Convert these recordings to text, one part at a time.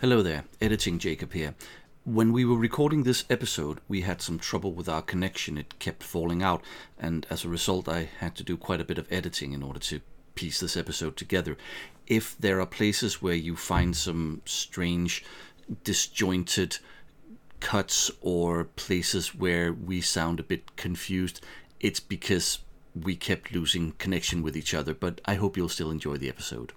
Hello there, editing Jacob here. When we were recording this episode, we had some trouble with our connection. It kept falling out, and as a result, I had to do quite a bit of editing in order to piece this episode together. If there are places where you find some strange, disjointed cuts or places where we sound a bit confused, it's because we kept losing connection with each other, but I hope you'll still enjoy the episode.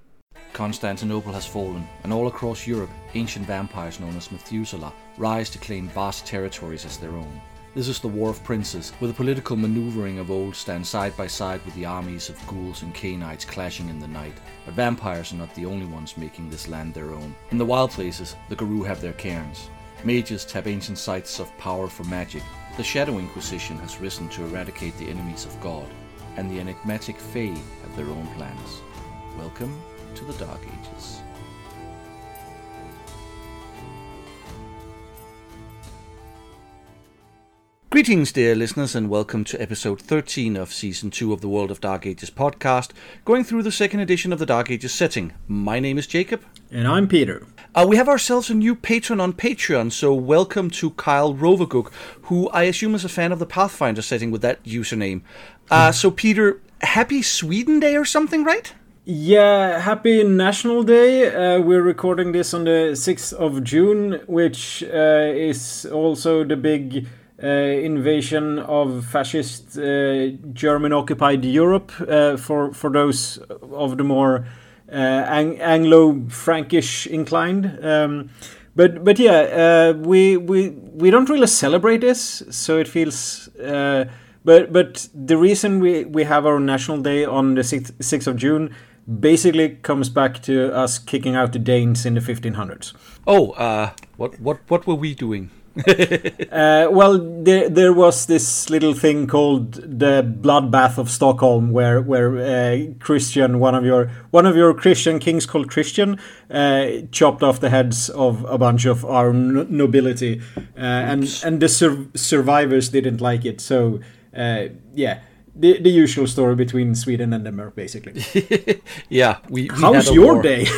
Constantinople has fallen, and all across Europe, ancient vampires known as Methuselah rise to claim vast territories as their own. This is the War of Princes, where the political maneuvering of old stand side by side with the armies of ghouls and Cainites clashing in the night. But vampires are not the only ones making this land their own. In the wild places, the Garou have their cairns. Mages tap ancient sites of power for magic. The Shadow Inquisition has risen to eradicate the enemies of God, and the enigmatic Fae have their own plans. Welcome to the Dark Ages. Greetings, dear listeners, and welcome to episode 13 of season 2 of the World of Dark Ages podcast, going through the second edition of the Dark Ages setting. My name is Jacob. And I'm Peter. Uh, we have ourselves a new patron on Patreon, so welcome to Kyle Rovergook, who I assume is a fan of the Pathfinder setting with that username. Uh, so, Peter, happy Sweden Day or something, right? Yeah, happy National Day. Uh, we're recording this on the 6th of June, which uh, is also the big uh, invasion of fascist uh, German occupied Europe uh, for, for those of the more uh, Ang- Anglo Frankish inclined. Um, but but yeah, we, we, we don't really celebrate this, so it feels. but but the reason we, we have our National Day on the 6th, 6th of June basically comes back to us kicking out the Danes in the 1500s. Oh, uh, what what what were we doing? uh, well, there there was this little thing called the bloodbath of Stockholm, where where uh, Christian, one of your one of your Christian kings called Christian, uh, chopped off the heads of a bunch of our nobility, uh, and and the sur- survivors didn't like it. So uh, yeah, the, the usual story between Sweden and Denmark, basically. yeah, we. we How's your war. day?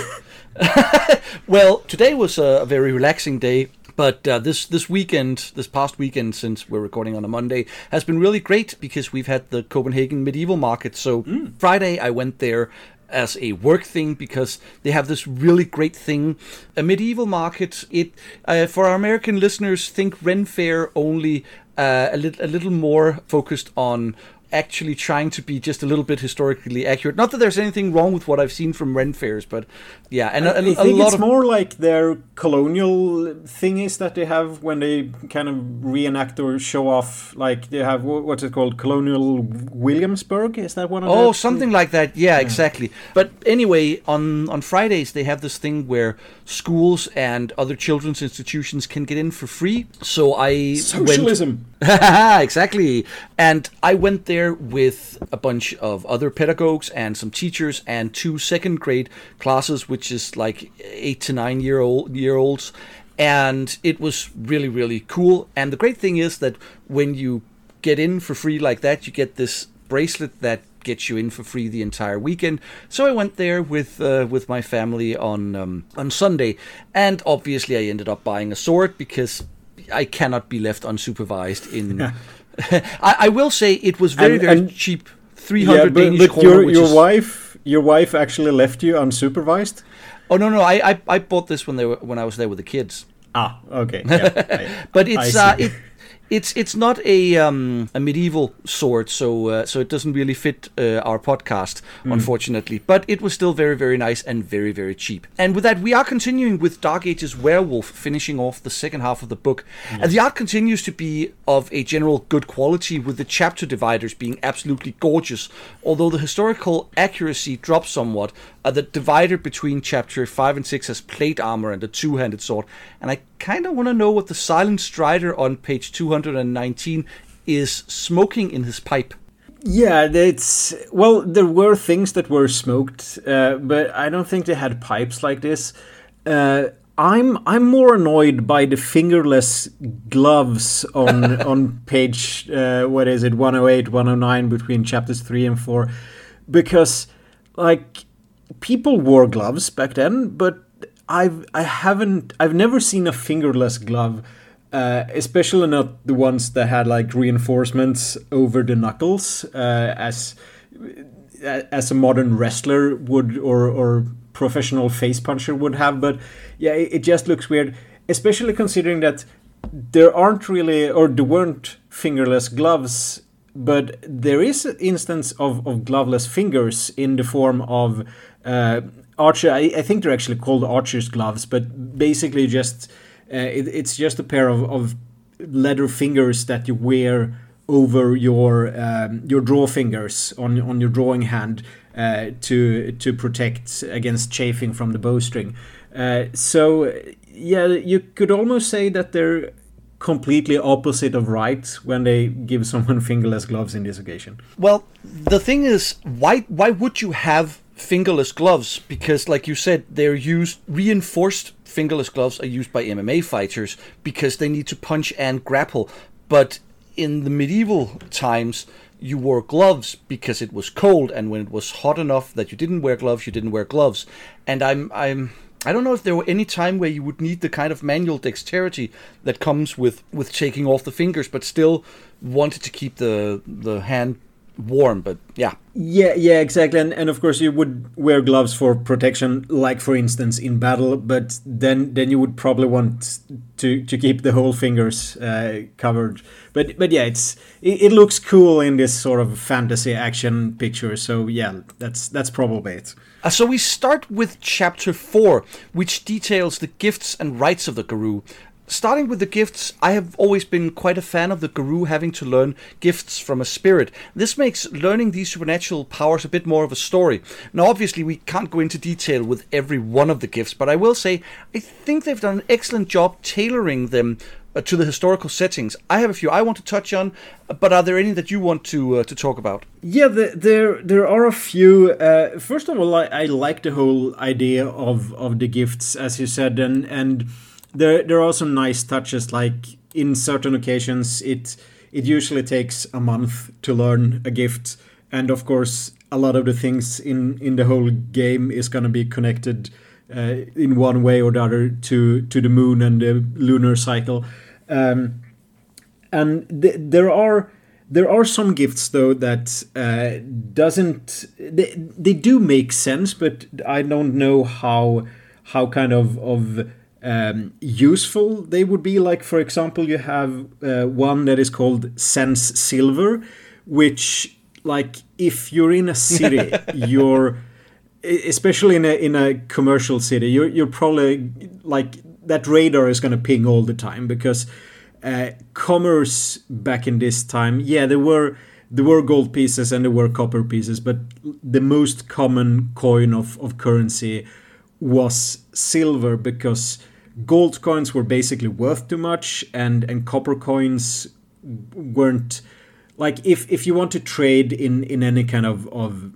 well, today was a very relaxing day. But uh, this this weekend, this past weekend, since we're recording on a Monday, has been really great because we've had the Copenhagen Medieval Market. So mm. Friday, I went there as a work thing because they have this really great thing a medieval market it uh, for our american listeners think ren fair only uh, a, li- a little more focused on actually trying to be just a little bit historically accurate. Not that there's anything wrong with what I've seen from Ren fairs, but yeah, and I, a, think it's of... more like their colonial thingies that they have when they kind of reenact or show off. Like they have what's it called, colonial Williamsburg? Is that one of? Oh, something like that. Yeah, yeah, exactly. But anyway, on on Fridays they have this thing where schools and other children's institutions can get in for free. So I socialism. Went... exactly, and I went there there with a bunch of other pedagogues and some teachers and two second grade classes, which is like eight to nine year old year olds, and it was really really cool. And the great thing is that when you get in for free like that, you get this bracelet that gets you in for free the entire weekend. So I went there with uh, with my family on um, on Sunday, and obviously I ended up buying a sword because I cannot be left unsupervised in I, I, will say it was very and, very and cheap. Three hundred yeah, Danish but your your is... wife your wife actually left you unsupervised. Oh no no I I, I bought this when they were when I was there with the kids. Ah okay. Yeah, I, but it's uh, it, it's it's not a um, a medieval sword, so uh, so it doesn't really fit uh, our podcast, mm. unfortunately. But it was still very very nice and very very cheap. And with that, we are continuing with Dark Ages Werewolf, finishing off the second half of the book. And the art continues to be of a general good quality, with the chapter dividers being absolutely gorgeous. Although the historical accuracy drops somewhat, uh, the divider between chapter five and six has plate armor and a two-handed sword, and I kind of want to know what the silent strider on page 219 is smoking in his pipe. Yeah, it's well, there were things that were smoked, uh, but I don't think they had pipes like this. Uh, I'm I'm more annoyed by the fingerless gloves on on page uh, what is it 108 109 between chapters 3 and 4 because like people wore gloves back then but I've I haven't I've never seen a fingerless glove, uh, especially not the ones that had like reinforcements over the knuckles, uh, as as a modern wrestler would or or professional face puncher would have. But yeah, it, it just looks weird, especially considering that there aren't really or there weren't fingerless gloves but there is an instance of, of gloveless fingers in the form of uh, archer. I, I, think they're actually called archer's gloves, but basically just uh, it, it's just a pair of, of leather fingers that you wear over your um, your draw fingers on on your drawing hand uh, to to protect against chafing from the bowstring. Uh, so yeah, you could almost say that they're completely opposite of right when they give someone fingerless gloves in this occasion. Well, the thing is, why why would you have fingerless gloves? Because, like you said, they're used reinforced fingerless gloves are used by MMA fighters because they need to punch and grapple. But in the medieval times, you wore gloves because it was cold, and when it was hot enough that you didn't wear gloves, you didn't wear gloves. And I'm I'm I don't know if there were any time where you would need the kind of manual dexterity that comes with with taking off the fingers, but still wanted to keep the the hand warm but yeah. Yeah yeah exactly. And, and of course you would wear gloves for protection like for instance in battle but then then you would probably want to to keep the whole fingers uh, covered. But but yeah it's it, it, looks cool in this sort of fantasy action picture so yeah that's that's probably it. Uh, so we start with chapter 4 which details the gifts and rights of the Garou starting with the gifts, I have always been quite a fan of the Garou having to learn gifts from a spirit. This makes learning these supernatural powers a bit more of a story. Now, obviously, we can't go into detail with every one of the gifts, but I will say I think they've done an excellent job tailoring them uh, to the historical settings. I have a few I want to touch on, but are there any that you want to uh, to talk about? Yeah, the, there there are a few. Uh, first of all, I, I like the whole idea of of the gifts, as you said, and and there there are some nice touches like in certain occasions it it usually takes a month to learn a gift. And of course a lot of the things in in the whole game is going to be connected uh, in one way or the other to to the moon and the lunar cycle. Um, and th- there are there are some gifts though that uh, doesn't they, they do make sense but i don't know how how kind of of um, useful they would be. Like, for example, you have uh, one that is called Sense Silver, which, like, if you're in a city, you're especially in a in a commercial city, you're you're probably like that radar is going to ping all the time because uh, commerce back in this time, yeah, there were there were gold pieces and there were copper pieces, but the most common coin of, of currency was silver because gold coins were basically worth too much and and copper coins weren't like if if you want to trade in in any kind of of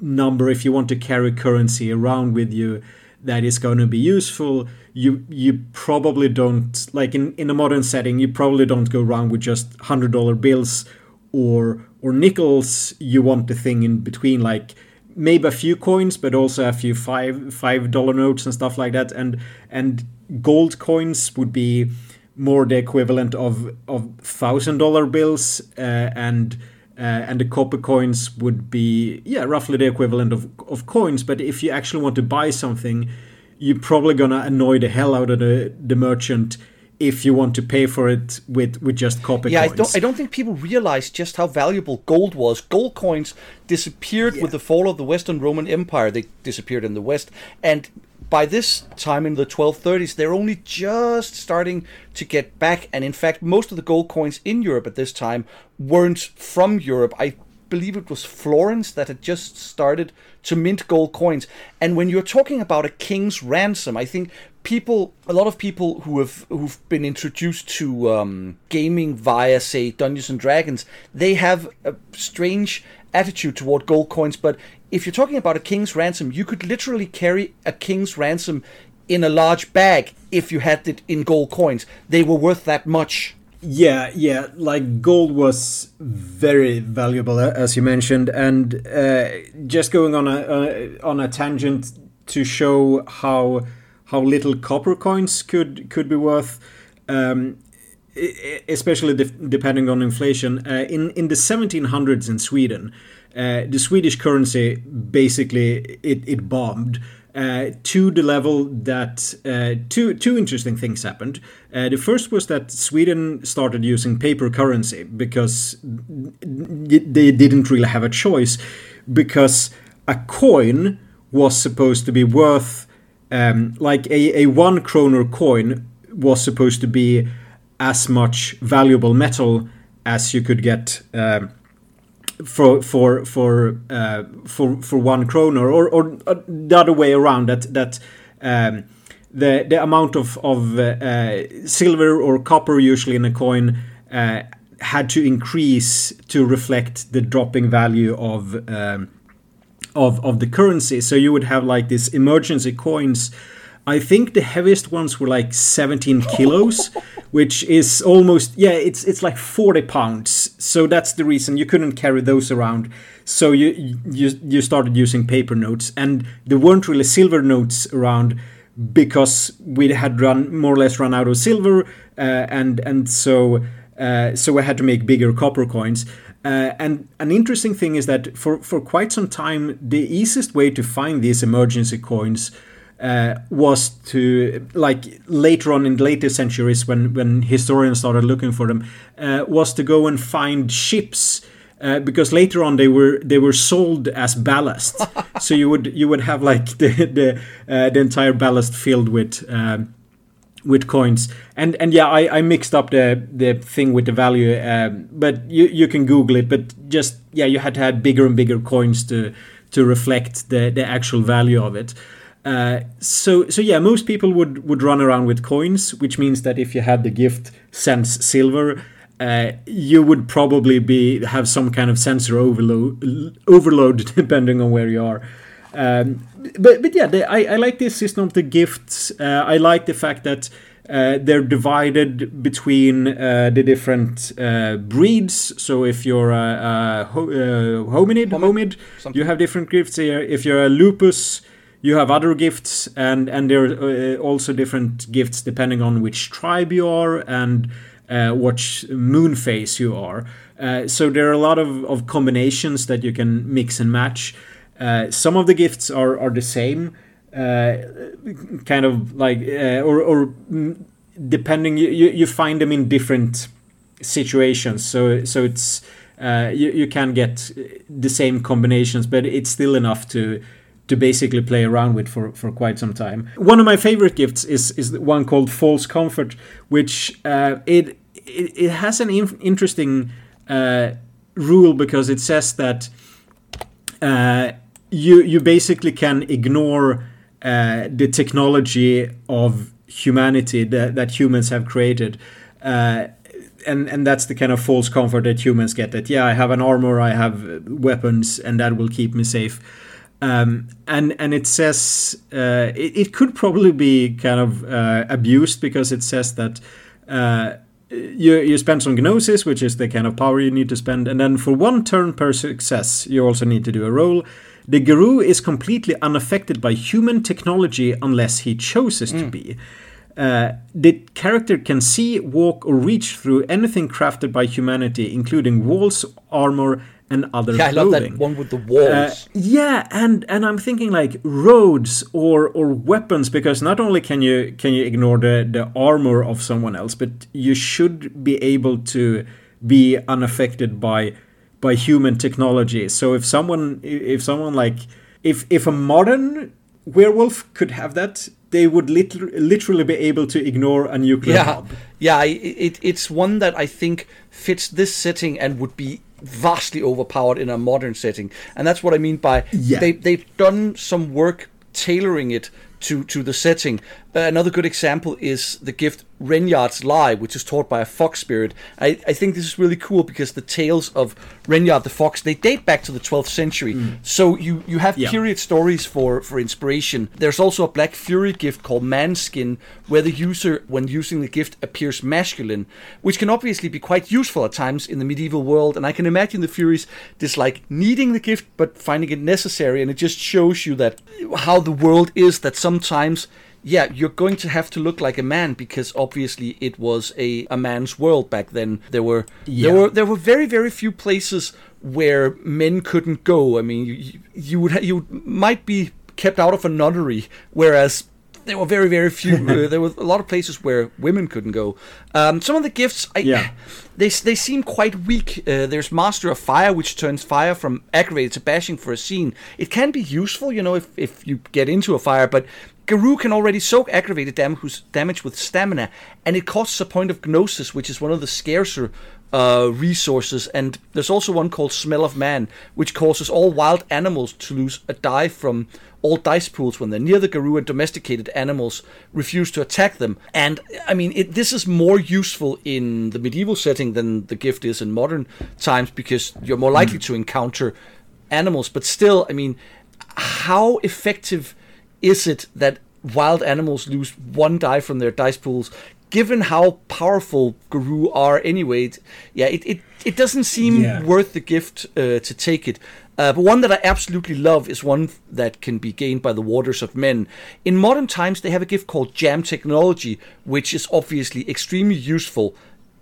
number if you want to carry currency around with you that is going to be useful you you probably don't like in in a modern setting you probably don't go around with just hundred dollar bills or or nickels. You want the thing in between like maybe a few coins but also a few five five dollar notes and stuff like that and and gold coins would be more the equivalent of of thousand dollar bills, uh, and uh, and the copper coins would be yeah roughly the equivalent of of coins. But if you actually want to buy something, you're probably gonna annoy the hell out of the the merchant if you want to pay for it with with just copper yeah, coins. I don't I don't think people realize just how valuable gold was. Gold coins disappeared yeah. with the fall of the Western Roman Empire. They disappeared in the West and by this time in the 1230s, they're only just starting to get back. And in fact, most of the gold coins in Europe at this time weren't from Europe. I believe it was Florence that had just started to mint gold coins. And when you're talking about a king's ransom, I think people, a lot of people who have who've been introduced to um, gaming via, say, Dungeons and Dragons, they have a strange attitude toward gold coins. But if you're talking about a king's ransom, you could literally carry a king's ransom in a large bag if you had it in gold coins. They were worth that much. Yeah, yeah, like gold was very valuable, as you mentioned, and uh, just going on a uh, on a tangent to show how how little copper coins could could be worth. Um, especially de- depending on inflation. Uh, in in the 1700s in Sweden, uh, the Swedish currency basically it, it bombed. Uh, to the level that uh, two two interesting things happened. Uh, the first was that Sweden started using paper currency because they didn't really have a choice, because a coin was supposed to be worth um, like a, a one kroner coin was supposed to be as much valuable metal as you could get. Um, for for for uh, for for one kroner, or or uh, the other way around. That that um, the the amount of of uh, silver or copper usually in a coin uh, had to increase to reflect the dropping value of um, of of the currency. So you would have like these emergency coins I think the heaviest ones were like 17 kilos, which is almost yeah, it's it's like 40 pounds. So that's the reason you couldn't carry those around. So you you you started using paper notes, and there weren't really silver notes around because we had run more or less run out of silver, uh, and and so uh, so we had to make bigger copper coins. Uh, and an interesting thing is that for, for quite some time, the easiest way to find these emergency coins uh, was to like later on in later centuries when when historians started looking for them uh, was to go and find ships uh, because later on they were they were sold as ballast so you would you would have like the the, uh, the entire ballast filled with um, with coins. And and yeah I, I mixed up the the thing with the value um, but you you can google it but just yeah you had to have bigger and bigger coins to to reflect the the actual value of it uh, so so yeah, most people would would run around with coins, which means that if you had the gift sense silver, uh, you would probably be have some kind of sensor overload overload depending on where you are. Um, but but yeah, they, I I like this system of the gifts. Uh, I like the fact that. Uh, they're divided between uh, the different uh, breeds. So if you're a, a ho- hominid, homid you have different gifts here. If you're a lupus, you have other gifts and and there are uh, also different gifts depending on which tribe you are and uh, what moon phase you are. Uh, so there are a lot of, of combinations that you can mix and match. Uh, some of the gifts are, are the same uh, kind of like uh, or, or depending you, you find them in different situations. So so it's you, you can get the same combinations but it's still enough to to basically play around with for, for quite some time. One of my favorite gifts is is one called False Comfort, which uh, it, it, it has an in- interesting uh, rule because it says that uh, you you basically can ignore uh, the technology of humanity that, that humans have created. Uh, and and that's the kind of false comfort that humans get that yeah I have an armor I have weapons and that will keep me safe um, and and it says uh, it, it, could probably be kind of uh, abused because it says that uh, you you spend some gnosis, which is the kind of power you need to spend, and then for one turn per success, you also need to do a roll. The Garou is completely unaffected by human technology unless he chooses mm. to be. Uh, the character can see, walk, or reach through anything crafted by humanity, including walls, armor, and other yeah, I love that one with the walls. Uh, yeah, and and I'm thinking like roads or or weapons because not only can you can you ignore the the armor of someone else, but you should be able to be unaffected by by human technology. So if someone if someone like if if a modern werewolf could have that, they would liter- literally be able to ignore a nuclear yeah. bomb. Yeah, it, it's one that I think fits this setting and would be vastly overpowered in a modern setting. And that's what I mean by yeah. they, they've done some work tailoring it to, to the setting. Uh, another good example is the gift Reynard's Lie, which is taught by a fox spirit. I, I think this is really cool because the tales of Renyard the fox they date back to the 12th century. Mm. So you you have yeah. period stories for for inspiration. There's also a Black Fury gift called Manskin, where the user, when using the gift, appears masculine, which can obviously be quite useful at times in the medieval world. And I can imagine the Furies dislike needing the gift but finding it necessary, and it just shows you that how the world is that sometimes yeah, you're going to have to look like a man because obviously it was a, a man's world back then. There were yeah. there were there were very very few places where men couldn't go. I mean, you, you would you might be kept out of a nunnery, whereas there were very very few. uh, there were a lot of places where women couldn't go. Um, some of the gifts, I, yeah. they they seem quite weak. Uh, there's Master of Fire, which turns fire from aggravated to bashing for a scene. It can be useful, you know, if if you get into a fire, but Garou can already soak aggravated damage with stamina, and it costs a point of gnosis, which is one of the scarcer uh, resources. And there's also one called Smell of Man, which causes all wild animals to lose a die from all dice pools when they're near the Garou, and domesticated animals refuse to attack them. And I mean, it, this is more useful in the medieval setting than the gift is in modern times because you're more likely mm. to encounter animals. But still, I mean, how effective is it that wild animals lose one die from their dice pools? Given how powerful Garou are anyway, yeah, it, it, it doesn't seem yeah. worth the gift uh, to take it. Uh, but one that I absolutely love is one that can be gained by the Warders of Men. In modern times, they have a gift called Jam Technology, which is obviously extremely useful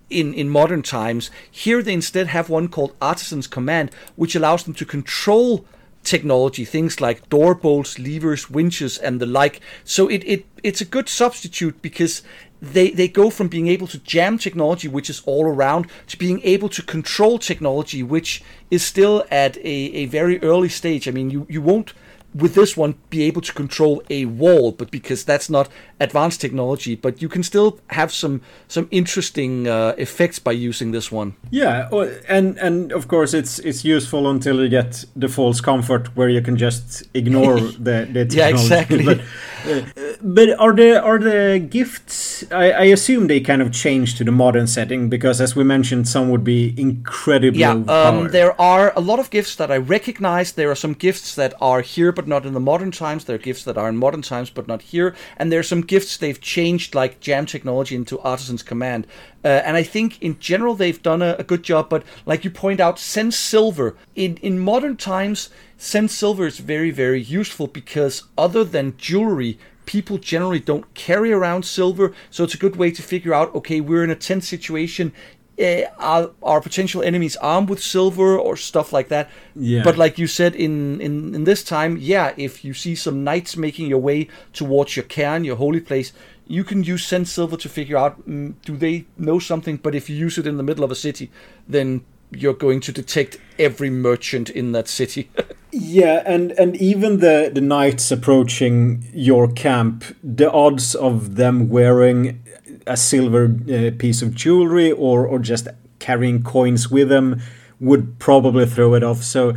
in, in modern times. Here, they instead have one called Artisan's Command, which allows them to control technology, things like door bolts, levers, winches, and the like. So it, it it's a good substitute because they, they go from being able to jam technology, which is all around, to being able to control technology, which is still at a, a very early stage. I mean, you, you won't with this one be able to control a wall but because that's not advanced technology but you can still have some some interesting uh, effects by using this one. Yeah and and of course it's it's useful until you get the false comfort where you can just ignore the, the technology. yeah exactly. But, uh, but are the are the gifts I, I assume they kind of change to the modern setting because as we mentioned some would be incredibly yeah um, there are a lot of gifts that i recognize. There are some gifts that are here but not in the modern times. There are gifts that are in modern times but not here. And there are some gifts they've changed, like Jam Technology into Artisan's Command. Uh, and I think in general they've done a, a, good job. But like you point out, Sense Silver in in modern times, Sense Silver is very very useful because other than jewelry, people generally don't carry around silver, so it's a good way to figure out okay, we're in a tense situation uh, are, are potential enemies armed with silver or stuff like that. Yeah. But like you said in, in, in this time, yeah, if you see some knights making your way towards your cairn, your holy place, you can use Sense Silver to figure out mm, do they know something. But if you use it in the middle of a city, then you're going to detect every merchant in that city. yeah, and and even the the knights approaching your camp, the odds of them wearing a silver uh, piece of jewelry or or just carrying coins with them would probably throw it off. So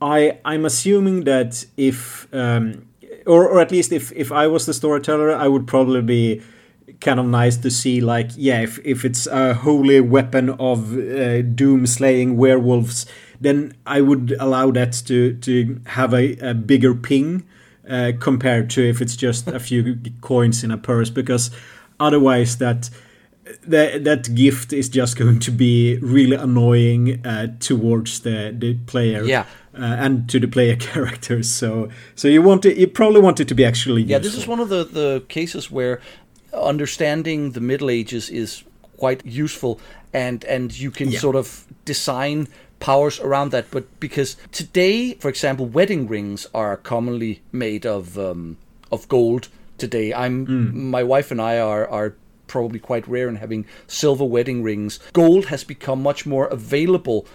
I I'm assuming that if um, or or at least if if I was the storyteller, I would probably be kind of nice to see like yeah if if it's a holy weapon of uh, doom slaying werewolves then i would allow that to to have a, a bigger ping uh, compared to if it's just a few coins in a purse because Otherwise, that that that gift is just going to be really annoying uh, towards the the player yeah uh, and to the player characters so so you want it you probably want it to be actually yeah useful. this is one of the the cases where understanding the middle ages is quite useful and and you can yeah. sort of design powers around that but because today for example wedding rings are commonly made of um, of gold today. I'm mm. my wife and I are are probably quite rare in having silver wedding rings. Gold has become much more available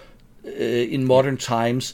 uh, in modern times,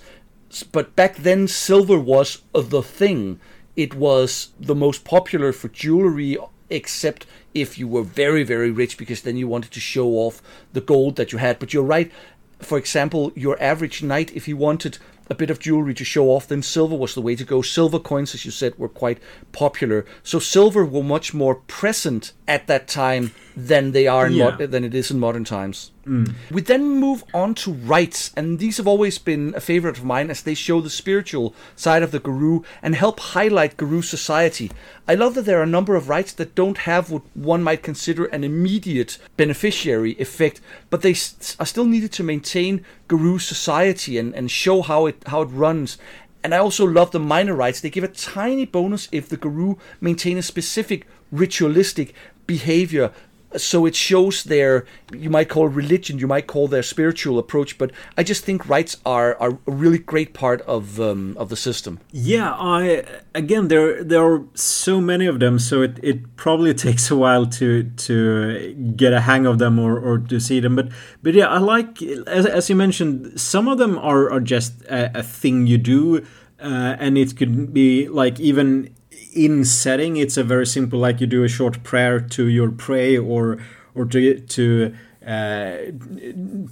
but back then silver was the thing. It was the most popular for jewelry except if you were very very rich because then you wanted to show off the gold that you had but you're right for example your average knight if he wanted a bit of jewelry to show off, then silver was the way to go. Silver coins, as you said, were quite popular. So silver were much more present at that time than they are yeah. mo- than it is in modern times. Mm. We then move on to rites, and these have always been a favorite of mine as they show the spiritual side of the Garou and help highlight Garou society. I love that there are a number of rites that don't have what one might consider an immediate beneficiary effect, but they st- are still needed to maintain Garou society and, and show how it how it runs. And I also love the minor rites. They give a tiny bonus if the Garou maintain a specific ritualistic behavior. So it shows their you might call religion you might call their spiritual approach but i just think rites are, are a really great part of um, of the system. Yeah i again there there are so many of them so it, it probably takes a while to to get a hang of them or, or to see them but but yeah i like as, as you mentioned some of them are, are just a, a thing you do uh, and it could be like even in setting it's a very simple like you do a short prayer to your prey or or to to uh,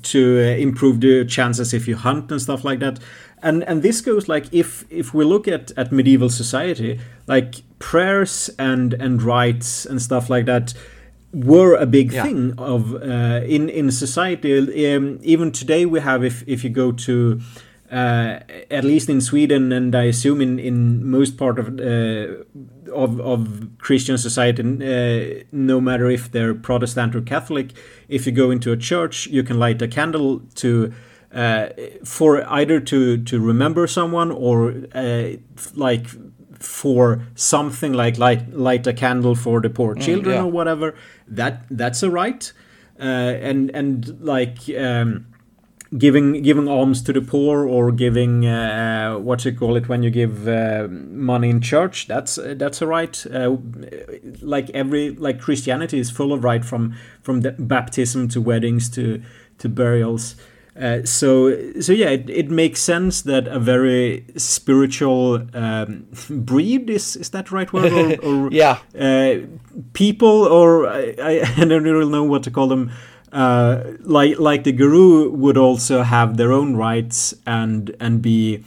to improve the chances if you hunt and stuff like that and and this goes like if if we look at at medieval society like prayers and and rites and stuff like that were a big yeah. thing of uh, in in society um, even today we have if if you go to uh, at least in Sweden, and I assume in, in most part of uh, of, of Christian society, uh, no matter if they're Protestant or Catholic, if you go into a church, you can light a candle to uh, for either to to remember someone or uh, like for something like light light a candle for the poor mm, children mm, yeah. or whatever. That that's a rite, uh, and and like. Um, giving giving alms to the poor or giving uh, what you call it when you give uh, money in church that's that's a rite uh, like every like christianity is full of rite from from the baptism to weddings to to burials. Uh, so so yeah it, it makes sense that a very spiritual um, breed is is that right word? Or, or yeah. uh, people or I, I don't really know what to call them uh, like like the Garou would also have their own rites and and be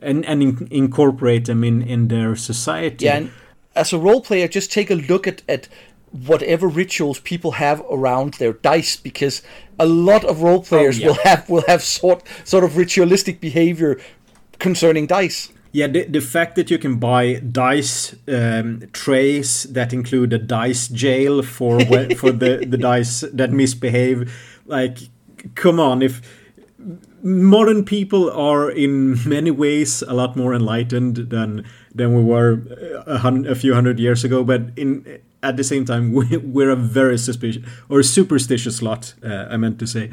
and and in, incorporate them in in their society. Yeah, and as a role player, just take a look at at whatever rituals people have around their dice because a lot of role players oh, yeah. will have will have sort sort of ritualistic behavior concerning dice. Yeah, the, the fact that you can buy dice um, trays that include a dice jail for for the, the dice that misbehave, like, come on, if modern people are in many ways a lot more enlightened than than we were a, hun- a few hundred years ago, but in at the same time we, we're a very suspicious or superstitious lot. Uh, I meant to say.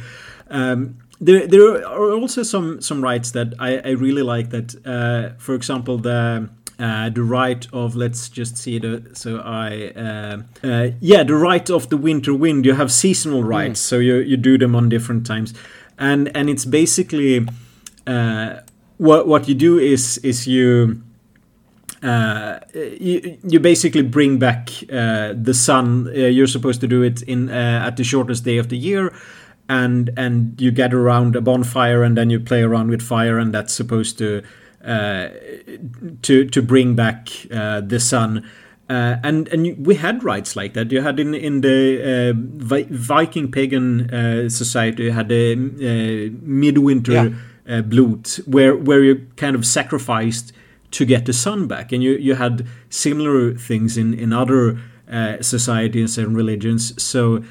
Um, there there are also some some rites that I, I really like. That uh, for example the. Uh, the rite of let's just see the so I uh, uh, yeah the rite of the winter wind you have seasonal hmm. rites mm. so you you do them on different times and and it's basically uh, what what you do is is you uh, you, you basically bring back uh, the sun. Uh, you're supposed to do it in uh, at the shortest day of the year, and and you get around a bonfire and then you play around with fire and that's supposed to uh, to to bring back uh, the sun. Uh, and and we had rites like that. You had in in the uh, Viking pagan uh, society, you had the uh, midwinter yeah. Where where you kind of sacrificed to get the sun back, and you you had similar things in in other societies and religions. So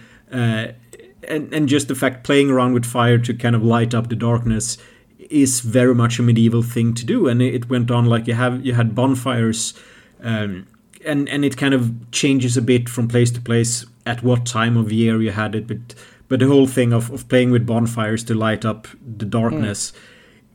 and and just the fact playing around with fire to kind of light up the darkness is very much a medieval thing to do. And it went on like you have you had bonfires um, and and it kind of changes a bit from place to place at what time of year you had it. But but the whole thing of, of playing with bonfires to light up the darkness mm.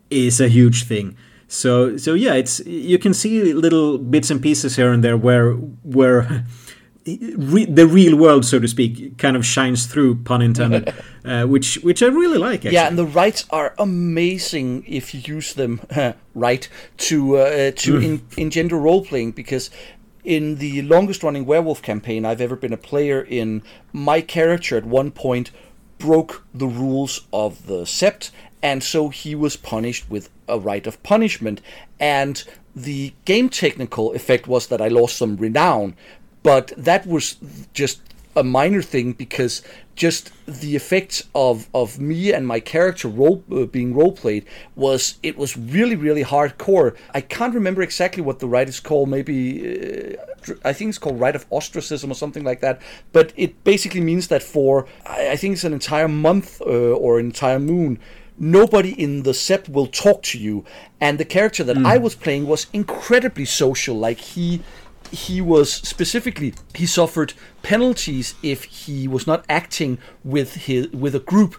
is a huge thing. So so yeah it's you can see little bits and pieces here and there where where re- the real world, so to speak, kind of shines through, pun intended, uh, which which I really like. Actually. Yeah, and the rites are amazing if you use them right to uh, to mm. in, engender role playing because. In the longest running werewolf campaign I've ever been a player in, my character at one point broke the rules of the sept, and so he was punished with a rite of punishment. And the game technical effect was that I lost some renown, but that was just a minor thing because just the effects of of me and my character role uh, being role played was it was really really hardcore. I can't remember exactly what the rite is called. Maybe uh, I think it's called rite of ostracism or something like that. But it basically means that for I, I think it's an entire month uh, or an entire moon. Nobody in the sept will talk to you, and the character that mm. I was playing was incredibly social. Like he he was specifically he suffered penalties if he was not acting with his with a group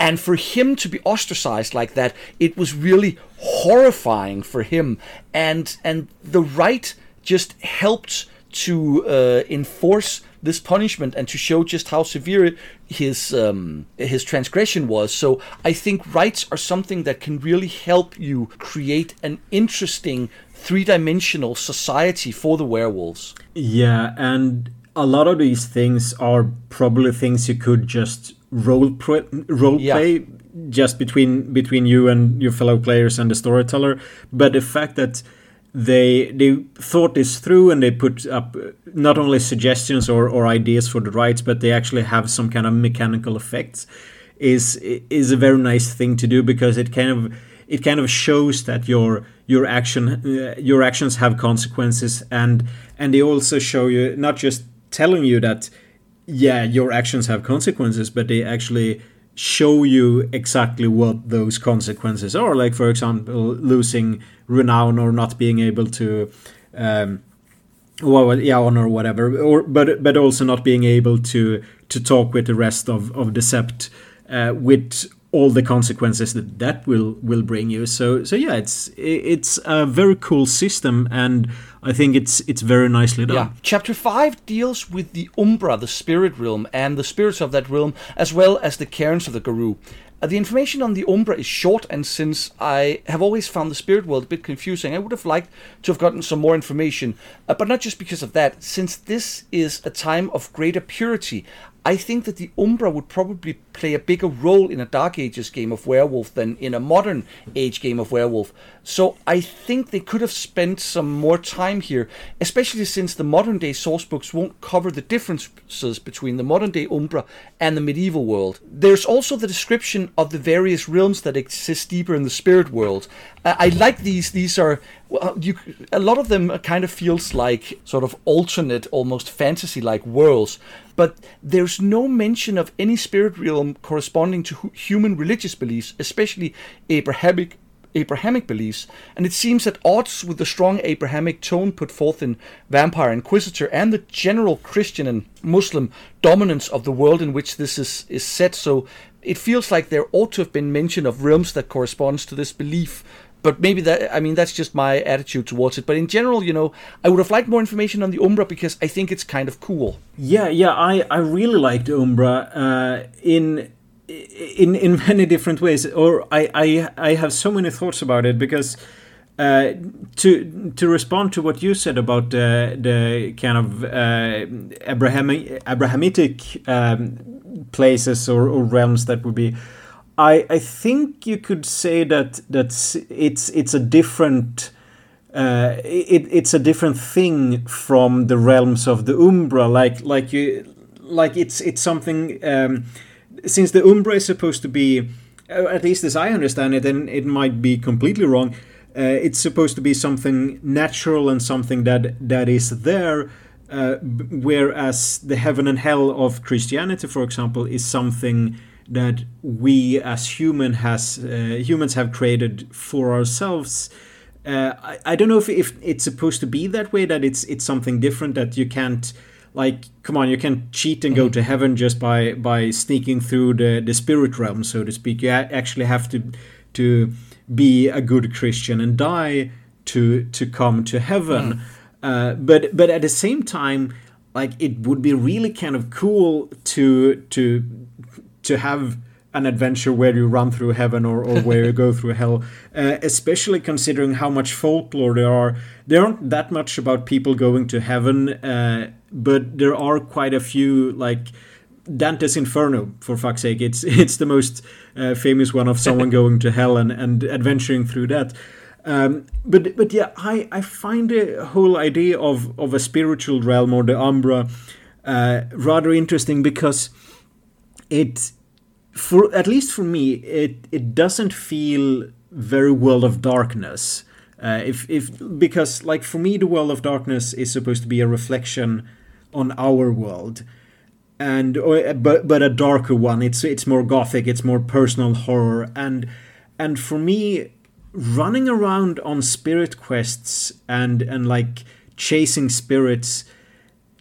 and for him to be ostracized like that it was really horrifying for him and and the rite just helped to uh, enforce this punishment and to show just how severe his um, his transgression was. So I think rites are something that can really help you create an interesting three-dimensional society for the werewolves. Yeah, and a lot of these things are probably things you could just role pre- role yeah. play just between between you and your fellow players and the storyteller. But the fact that they they thought this through and they put up uh, not only suggestions or, or ideas for the rites, but they actually have some kind of mechanical effects. Is is a very nice thing to do because it kind of it kind of shows that your your action uh, your actions have consequences and and they also show you not just telling you that yeah your actions have consequences, but they actually show you exactly what those consequences are. Like for example, losing renown or not being able to um, well yeah honor or whatever or but but also not being able to to talk with the rest of of the sept uh, with all the consequences that that will will bring you so so yeah it's it's a very cool system and I think it's it's very nicely done. Yeah. Chapter 5 deals with the Umbra, the spirit realm, and the spirits of that realm, as well as the cairns of the Garou. Uh, the information on the Umbra is short, and since I have always found the spirit world a bit confusing, I would have liked to have gotten some more information. Uh, but not just because of that, since this is a time of greater purity, I think that the Umbra would probably play a bigger role in a Dark Ages game of Werewolf than in a modern age game of Werewolf. So I think they could have spent some more time here, especially since the modern day sourcebooks won't cover the differences between the modern day Umbra and the medieval world. There's also the description of the various realms that exist deeper in the spirit world. Uh, I like these. These are well, you, a lot of them kind of feels like sort of alternate, almost fantasy-like worlds but there's no mention of any spirit realm corresponding to human religious beliefs, especially Abrahamic Abrahamic beliefs, and it seems at odds with the strong Abrahamic tone put forth in Vampire Inquisitor and the general Christian and Muslim dominance of the world in which this is, is set. So it feels like there ought to have been mention of realms that corresponds to this belief but maybe that I mean that's just my attitude towards it. But in general, you know, I would have liked more information on the Umbra because I think it's kind of cool. Yeah, yeah, I I really liked Umbra uh, in in in many different ways. Or I I I have so many thoughts about it because. Uh, to to respond to what you said about the the kind of uh, Abrahamic Abrahamitic um, places or, or realms that would be I I think you could say that that's it's it's a different uh, it, it's a different thing from the realms of the Umbra. Like like you like it's it's something um, since the Umbra is supposed to be uh, at least as I understand it, and it might be completely wrong. Uh, it's supposed to be something natural and something that that is there. Uh, whereas the heaven and hell of Christianity, for example, is something that we as human has uh, humans have created for ourselves. Uh, I, I don't know if, if it's supposed to be that way that it's it's something different that you can't like come on you can't cheat and go mm-hmm. to heaven just by by sneaking through the the spirit realm so to speak you actually have to to be a good christian and die to to come to heaven mm. uh, but but at the same time like it would be really kind of cool to to to have an adventure where you run through heaven or, or where you go through hell, uh, especially considering how much folklore there are. There aren't that much about people going to heaven, uh, but there are quite a few, like Dante's Inferno, for fuck's sake. It's it's the most uh, famous one of someone going to hell and, and adventuring through that. Um, but but yeah, I, I find the whole idea of, of a spiritual realm or the Umbra uh, rather interesting because it for at least for me it it doesn't feel very world of darkness. Uh, if if because like for me the world of darkness is supposed to be a reflection on our world. And but but a darker one. It's it's more gothic it's more personal horror. And and for me running around on spirit quests and and like chasing spirits.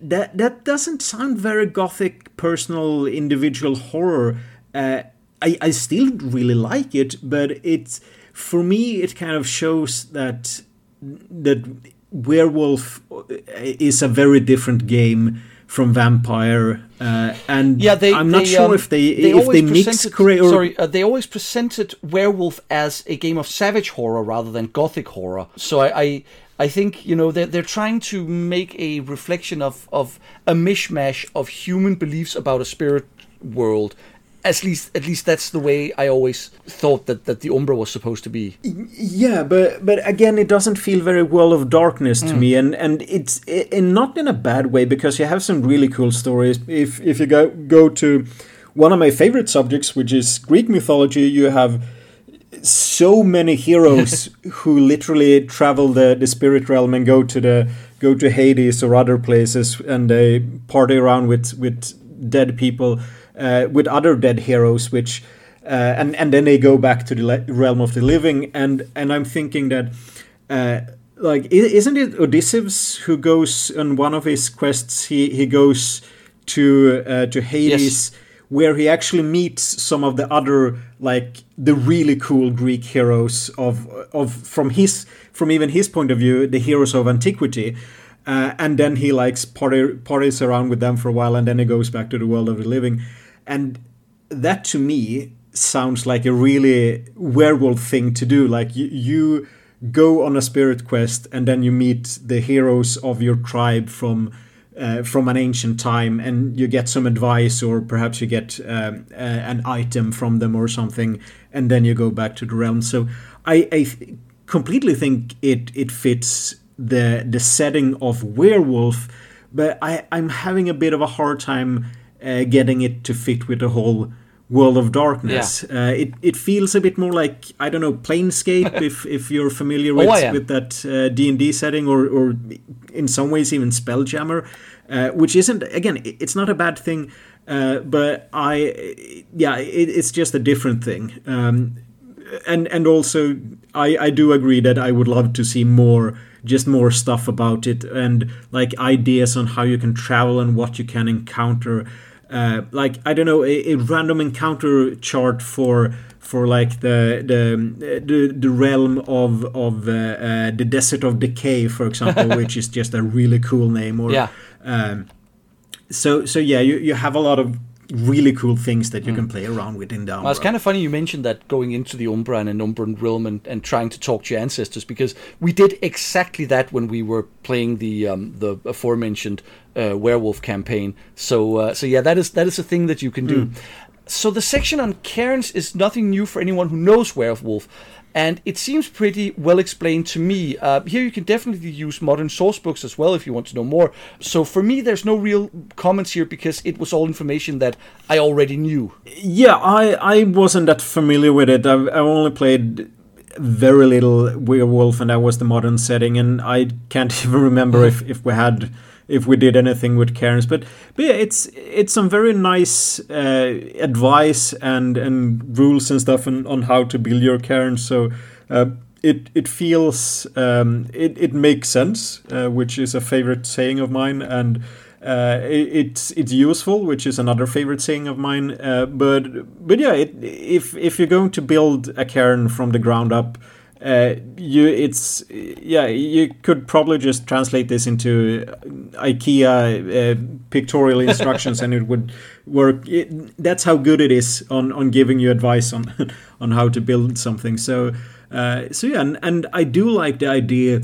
That that doesn't sound very gothic, personal, individual horror. Uh, I I still really like it, but it's for me it kind of shows that that werewolf is a very different game from vampire uh, and yeah they, i'm not they, sure um, if they, they if they mix or... sorry uh, they always presented werewolf as a game of savage horror rather than gothic horror. So i, I I think you know they're they're trying to make a reflection of of a mishmash of human beliefs about a spirit world at least at least that's the way I always thought that, that the Umbra was supposed to be. Yeah, but but again, it doesn't feel very World of Darkness to mm. me, and and it's and not in a bad way because you have some really cool stories. If if you go go to one of my favorite subjects, which is Greek mythology, you have so many heroes who literally travel the, the spirit realm and go to the go to Hades or other places and they party around with with dead people uh, with other dead heroes, which uh, and and then they go back to the le- realm of the living, and and I'm thinking that. Uh, like isn't it Odysseus who goes on one of his quests? He he goes to uh, to Hades, yes. where he actually meets some of the other like the really cool Greek heroes of of from his from even his point of view, the heroes of antiquity. Uh, and then he likes party, parties around with them for a while, and then he goes back to the world of the living. And that to me sounds like a really werewolf thing to do. Like you, you go on a spirit quest and then you meet the heroes of your tribe from uh, from an ancient time and you get some advice or perhaps you get um, uh, an item from them or something and then you go back to the realm so i, I th- completely think it it fits the the setting of werewolf but i i'm having a bit of a hard time uh, getting it to fit with the whole world of darkness. Yeah. Uh, it it feels a bit more like I don't know Planescape if if you're familiar with oh, with that uh, D and D setting, or or in some ways even Spelljammer, uh, which isn't again it's not a bad thing, uh, but I yeah it, it's just a different thing. Um, and and also I I do agree that I would love to see more just more stuff about it and like ideas on how you can travel and what you can encounter uh, like I don't know a, a, random encounter chart for for like the the the, the realm of of uh, uh, the desert of decay, for example, which is just a really cool name. Or yeah. Um, so so yeah, you you have a lot of really cool things that you mm. can play around with in the Umbra. Well, it's kind of funny you mentioned that going into the Umbra and an Umbran realm and, and trying to talk to your ancestors because we did exactly that when we were playing the um, the aforementioned uh, werewolf campaign. So uh, so yeah, that is that is a thing that you can do. Mm. So the section on cairns is nothing new for anyone who knows werewolf and it seems pretty well explained to me. Uh, here you can definitely use modern source books as well if you want to know more. So for me, there's no real comments here because it was all information that I already knew. Yeah, I I wasn't that familiar with it. I've, I've only played very little werewolf, and that was the modern setting, and I can't even remember if if we had if we did anything with cairns. But, but yeah, it's it's some very nice uh, advice and and rules and stuff on, on how to build your cairns. So uh, it it feels um, it it makes sense, uh, which is a favorite saying of mine, and. Uh, it, it's it's useful, which is another favorite saying of mine. Uh, but but yeah, it, if if you're going to build a cairn from the ground up, uh, you it's yeah you could probably just translate this into IKEA uh, pictorial instructions and it would work. It, that's how good it is on on giving you advice on on how to build something. So uh, so yeah, and, and I do like the idea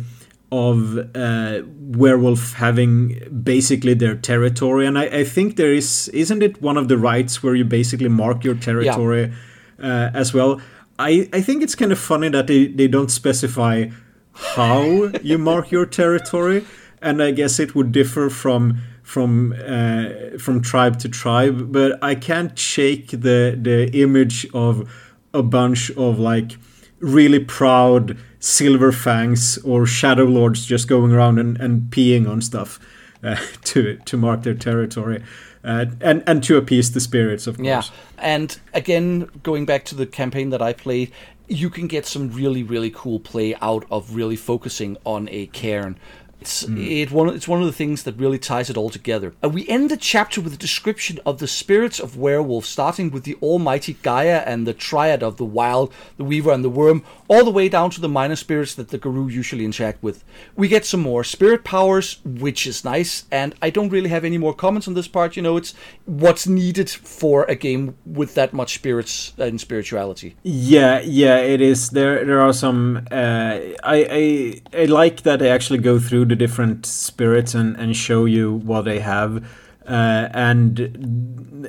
of uh, werewolf having basically their territory and I, I, think there is isn't it one of the rites where you basically mark your territory yeah. uh, as well I, I think it's kind of funny that they, they don't specify how you mark your territory, and I guess it would differ from from uh, from tribe to tribe. But I can't shake the the image of a bunch of like really proud silver fangs or shadow lords just going around and, and peeing on stuff uh, to to mark their territory uh, and and to appease the spirits, of course. Yeah, and again, going back to the campaign that I played, you can get some really really cool play out of really focusing on a cairn. It's mm. it one it's one of the things that really ties it all together. Uh, we end the chapter with a description of the spirits of werewolves, starting with the almighty Gaia and the triad of the wild, the weaver, and the worm, all the way down to the minor spirits that the Garou usually interact with. We get some more spirit powers, which is nice, and I don't really have any more comments on this part. You know, it's what's needed for a game with that much spirits and spirituality. Yeah, yeah, it is. There, there are some. Uh, I, I, I like that they actually go through the different spirits and, and show you what they have. Uh, and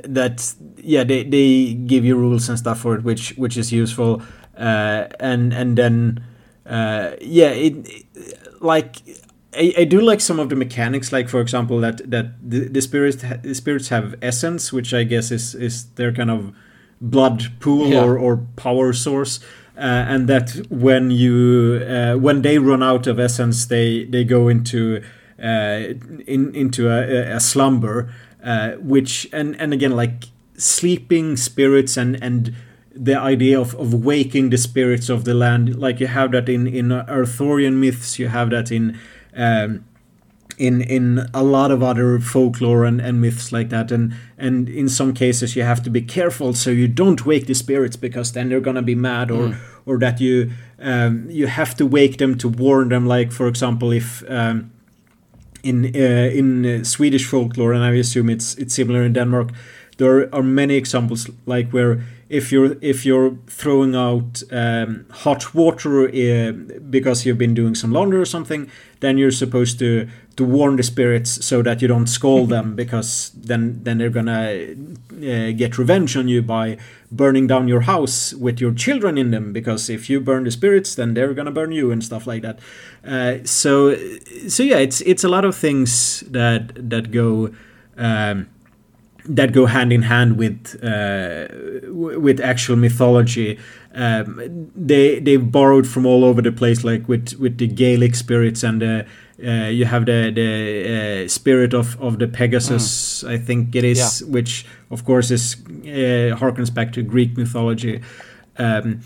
that yeah they, they give you rules and stuff for it which which is useful uh, and and then uh, yeah it, it like I, I do like some of the mechanics like for example that that the, the spirits the spirits have essence which I guess is is their kind of blood pool yeah. or, or power source and that when you uh, when they run out of essence, they they go into uh, in into a, a slumber, uh, which and and again like sleeping spirits and and the idea of, of waking the spirits of the land, like you have that in in Arthurian myths, you have that in um, in in a lot of other folklore and, and myths like that and and in some cases you have to be careful so you don't wake the spirits because then they're gonna be mad or mm. Or that you um, you have to wake them to warn them like for example if um, in uh, in uh, Swedish folklore and I assume it's it's similar in Denmark there are many examples like where if you're if you're throwing out um, hot water uh, because you've been doing some laundry or something, then you're supposed to to warn the spirits so that you don't scold them because then then they're gonna uh, get revenge on you by burning down your house with your children in them because if you burn the spirits then they're gonna burn you and stuff like that. Uh, so so yeah, it's it's a lot of things that that go. Um, that go hand in hand with uh, with actual mythology. Um, they they borrowed from all over the place, like with with the Gaelic spirits and uh, uh, you have the the uh, spirit of of the Pegasus, mm. I think it is, yeah. which of course is uh, harkens back to Greek mythology. Um,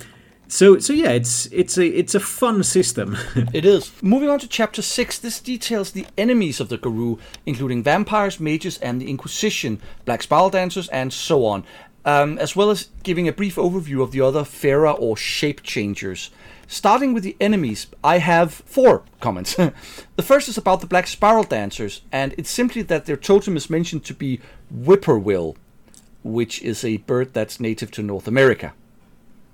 so so yeah, it's it's a it's a fun system. it is. Moving on to chapter six, this details the enemies of the Garou, including vampires, mages, and the Inquisition, black spiral dancers, and so on. Um, as well as giving a brief overview of the other Fera or shape changers. Starting with the enemies, I have four comments. the first is about the Black Spiral Dancers, and it's simply that their totem is mentioned to be whippoorwill, which is a bird that's native to North America.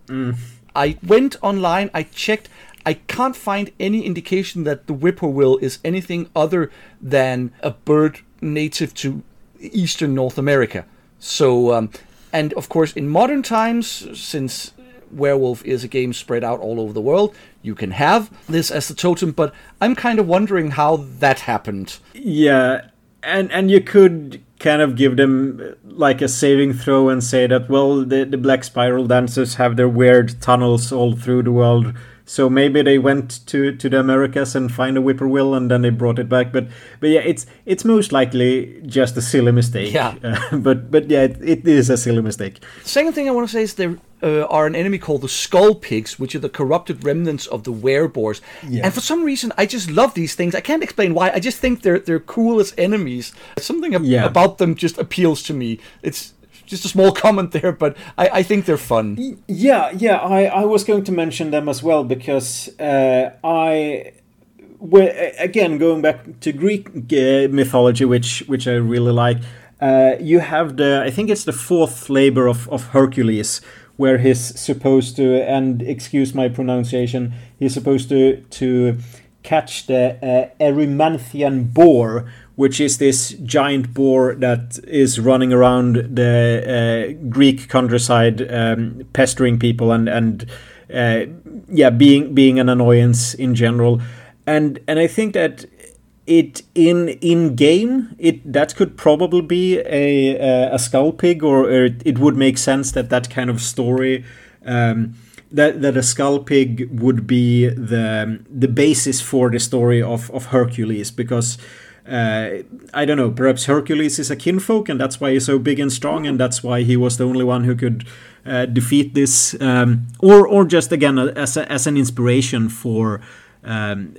Mm. I went online, I checked, I can't find any indication that the whippoorwill is anything other than a bird native to eastern North America. So, um, and of course, in modern times, since Werewolf is a game spread out all over the world, you can have this as the totem, but I'm kind of wondering how that happened. Yeah, and and you could kind of give them like a saving throw and say that well the, the black spiral dancers have their weird tunnels all through the world so maybe they went to, to the Americas and find a whippoorwill and then they brought it back. But but yeah, it's it's most likely just a silly mistake. Yeah. Uh, but but yeah, it, it is a silly mistake. Second thing I want to say is there uh, are an enemy called the Skull Pigs, which are the corrupted remnants of the Wereboars. Yeah. And for some reason, I just love these things. I can't explain why. I just think they're they're cool as enemies. Something ab- yeah. about them just appeals to me. It's just a small comment there, but I, I think they're fun. Yeah, yeah, I, I was going to mention them as well because uh, I well, again going back to Greek uh, mythology, which which I really like. Uh, you have the I think it's the fourth labor of, of Hercules, where he's supposed to and excuse my pronunciation, he's supposed to to catch the uh, Erymanthian boar, which is this giant boar that is running around the uh, Greek countryside, um, pestering people and and uh, yeah, being being an annoyance in general. And and I think that it in in game it that could probably be a a skull pig or, or it, it, would make sense that that kind of story. Um, that, that a skull pig would be the the basis for the story of, of Hercules because uh, I don't know, perhaps Hercules is a kinfolk, and that's why he's so big and strong, and that's why he was the only one who could uh, defeat this, um, or or just again as a, as an inspiration for um,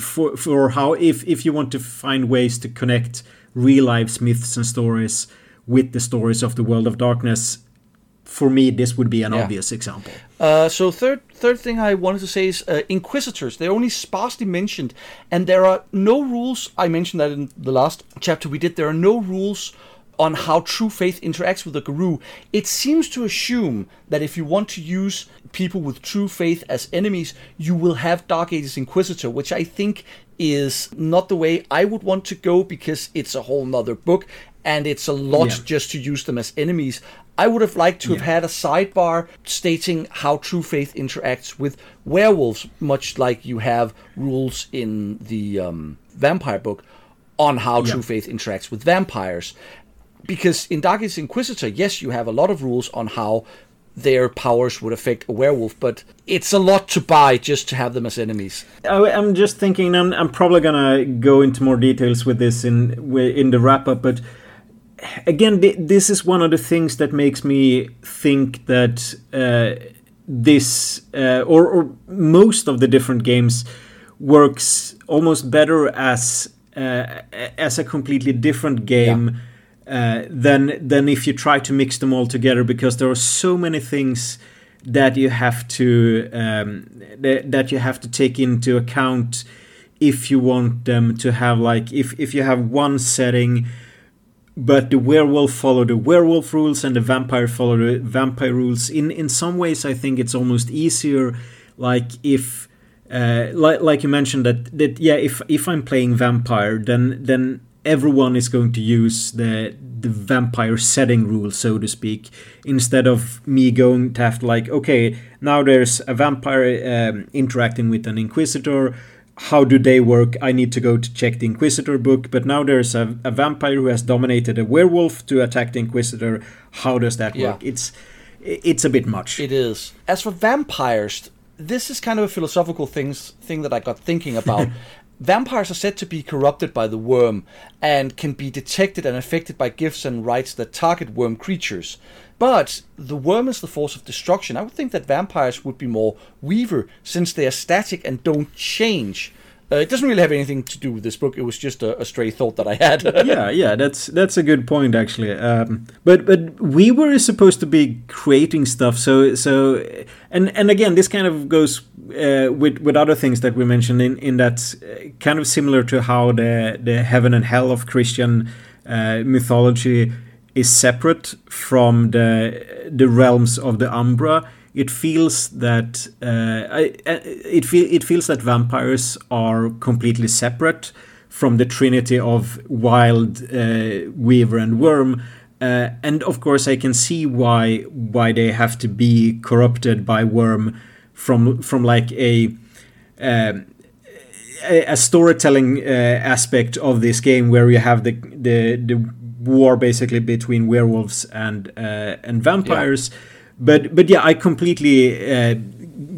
for for how if if you want to find ways to connect real life myths and stories with the stories of the world of darkness for me this would be an yeah. obvious example uh, so third third thing i wanted to say is uh, inquisitors they're only sparsely mentioned and there are no rules i mentioned that in the last chapter we did there are no rules on how true faith interacts with the Garou, it seems to assume that if you want to use people with true faith as enemies, you will have Dark Ages Inquisitor, which I think is not the way I would want to go because it's a whole nother book and it's a lot yeah. just to use them as enemies. I would have liked to yeah. have had a sidebar stating how True Faith interacts with werewolves, much like you have rules in the um, vampire book on how yeah. True Faith interacts with vampires because in Dark Ages Inquisitor, yes, you have a lot of rules on how their powers would affect a werewolf, but it's a lot to buy just to have them as enemies. I'm just thinking. I'm, I'm probably gonna go into more details with this in in the wrap up, but again, this is one of the things that makes me think that uh, this uh, or, or most of the different games works almost better as uh, as a completely different game. Yeah uh, than than if you try to mix them all together because there are so many things that you have to um, that, you have to take into account if you want them to have like if if you have one setting but the werewolf follow the werewolf rules and the vampire follow the vampire rules. In in some ways i think it's almost easier like if uh, like like you mentioned that that yeah if if i'm playing vampire then then everyone is going to use the the vampire setting rule, so to speak, instead of me going to have to like, okay, now there's a vampire um, interacting with an inquisitor. How do they work? I need to go to check the Inquisitor book, but now there's a, a vampire who has dominated a werewolf to attack the Inquisitor. How does that yeah. work? It's it's a bit much. It is. As for vampires, this is kind of a philosophical things thing that I got thinking about. Vampires are said to be corrupted by the worm and can be detected and affected by gifts and rites that target worm creatures. But the worm is the force of destruction. I would think that vampires would be more weaver since they are static and don't change. Uh, it doesn't really have anything to do with this book. It was just a, a stray thought that I had. yeah, yeah, that's that's a good point actually. Um, but but Weaver is supposed to be creating stuff. So so and and again, this kind of goes uh, with with other things that we mentioned in in that uh, kind of similar to how the the heaven and hell of Christian uh, mythology is separate from the the realms of the Umbra it feels that uh, it feel, it feels that vampires are completely separate from the trinity of wild uh, weaver and worm. Uh, and of course I can see why why they have to be corrupted by worm from from like a um, a, storytelling uh, aspect of this game where you have the the, the war basically between werewolves and uh, and vampires. yeah but but yeah, I completely uh,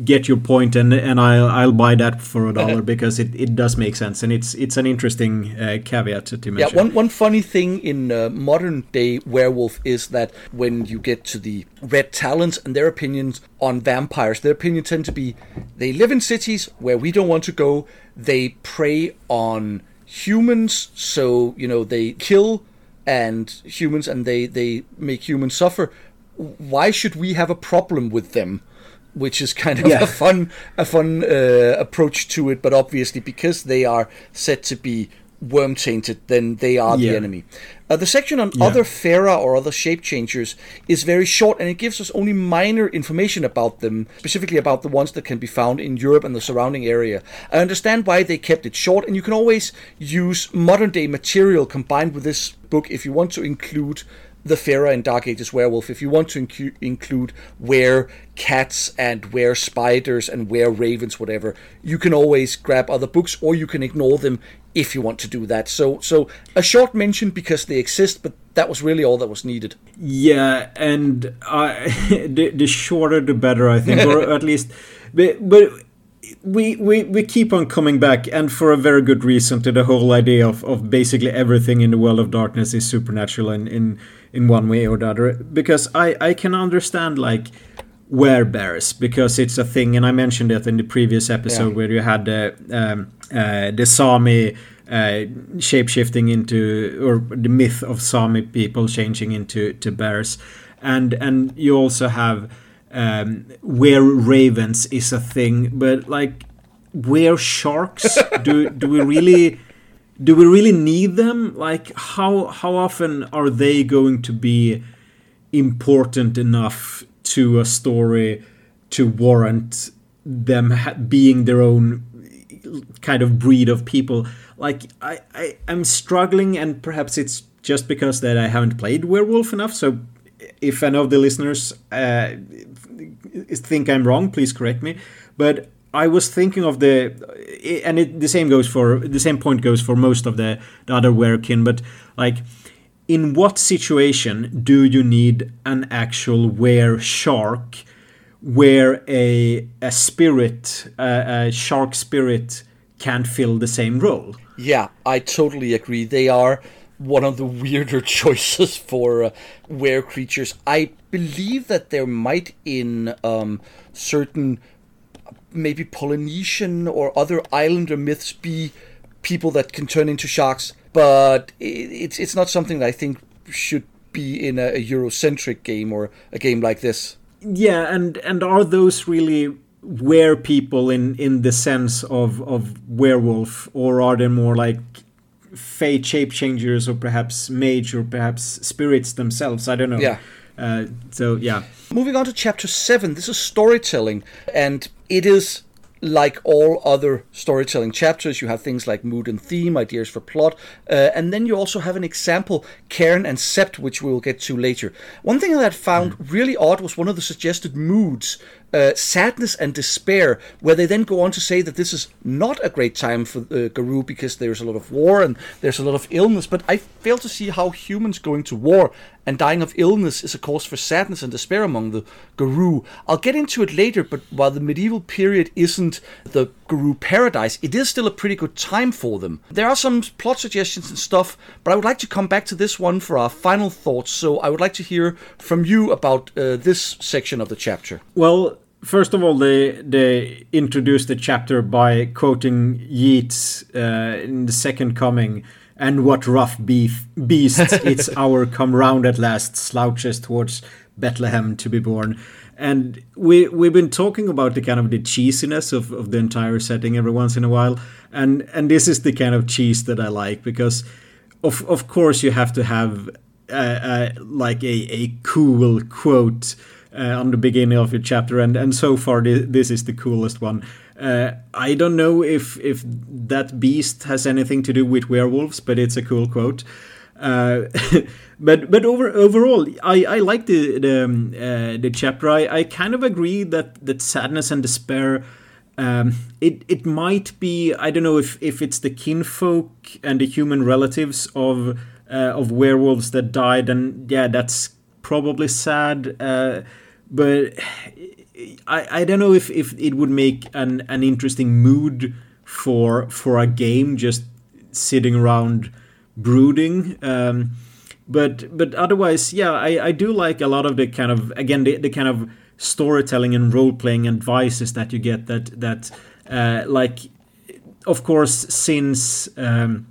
get your point, and and I'll I'll buy that for a dollar because it, it does make sense, and it's it's an interesting uh, caveat to, mention. Yeah, one one funny thing in uh, modern day werewolf is that when you get to the red talons and their opinions on vampires, their opinions tend to be they live in cities where we don't want to go. They prey on humans, so you know they kill and humans, and they they make humans suffer why should we have a problem with them? Which is kind of yeah. a fun, a fun uh, approach to it, but obviously because they are said to be worm tainted, then they are yeah. the enemy. Uh, the section on yeah. other Fera or other shape changers is very short and it gives us only minor information about them, specifically about the ones that can be found in Europe and the surrounding area. I understand why they kept it short, and you can always use modern day material combined with this book if you want to include the Fera in Dark Ages Werewolf, if you want to incu- include where cats and where spiders and where ravens, whatever, you can always grab other books or you can ignore them if you want to do that. So, so a short mention because they exist, but that was really all that was needed. Yeah, and I, the, the shorter the better, I think, or at least, but, but we, we we keep on coming back and for a very good reason to the whole idea of, of basically everything in the world of darkness is supernatural in, in in one way or the other because I, I can understand like werebears because it's a thing, and I mentioned it in the previous episode yeah. where you had the um, uh, the Sami uh, shapeshifting into or the myth of Sami people changing into to bears, and and you also have um, where ravens is a thing, but like where sharks do do we really do we really need them? Like how how often are they going to be important enough to a story to warrant them ha- being their own kind of breed of people? Like I, I I'm struggling, and perhaps it's just because that I haven't played Werewolf enough. So if any of the listeners uh, think I'm wrong, please correct me. But I was thinking of the, and it, the same goes for the same point goes for most of the, the other werekin. But like, in what situation do you need an actual were shark, where a a spirit, a, a shark spirit, can't fill the same role? Yeah, I totally agree. They are one of the weirder choices for uh, were creatures. I believe that there might in um, certain maybe Polynesian or other islander myths be people that can turn into sharks, but it's it's not something that I think should be in a, a Eurocentric game or a game like this. Yeah, and and are those really were people in in the sense of of werewolf, or are they more like fate shape changers, or perhaps mage, or perhaps spirits themselves? I don't know. Yeah. Uh, so yeah. Moving on to chapter seven. This is storytelling, and it is like all other storytelling chapters, you have things like mood and theme, ideas for plot, uh, and then you also have an example, Cairn and Sept, which we will get to later. One thing that I found mm. really odd was one of the suggested moods uh, sadness and despair, where they then go on to say that this is not a great time for uh, Garou because there's a lot of war and there's a lot of illness. But I fail to see how humans going to war and dying of illness is a cause for sadness and despair among the Garou. I'll get into it later, but while the medieval period isn't the Garou paradise, it is still a pretty good time for them. There are some plot suggestions and stuff, but I would like to come back to this one for our final thoughts. So I would like to hear from you about uh, this section of the chapter. Well, first of all, they they introduced the chapter by quoting Yeats uh, in the Second Coming. And what rough beef beast it's our come round at last slouches towards Bethlehem to be born. And we we've been talking about the kind of the cheesiness of, of the entire setting every once in a while, and and this is the kind of cheese that I like because, of of course you have to have uh, uh, like a a cool quote uh, on the beginning of your chapter, and and so far this is the coolest one. Uh, I don't know if if that beast has anything to do with werewolves, but it's a cool quote. Uh, but but over overall, I, I like the the, um, uh, the chapter. I, I kind of agree that that sadness and despair. Um, it it might be I don't know if, if it's the kinfolk and the human relatives of uh, of werewolves that died, and yeah, that's probably sad. Uh, but I, I don't know if, if it would make an, an interesting mood for for a game just sitting around brooding. Um, but but otherwise, yeah, I, I do like a lot of the kind of again the, the kind of storytelling and role playing advices that you get that that uh, like of course since um,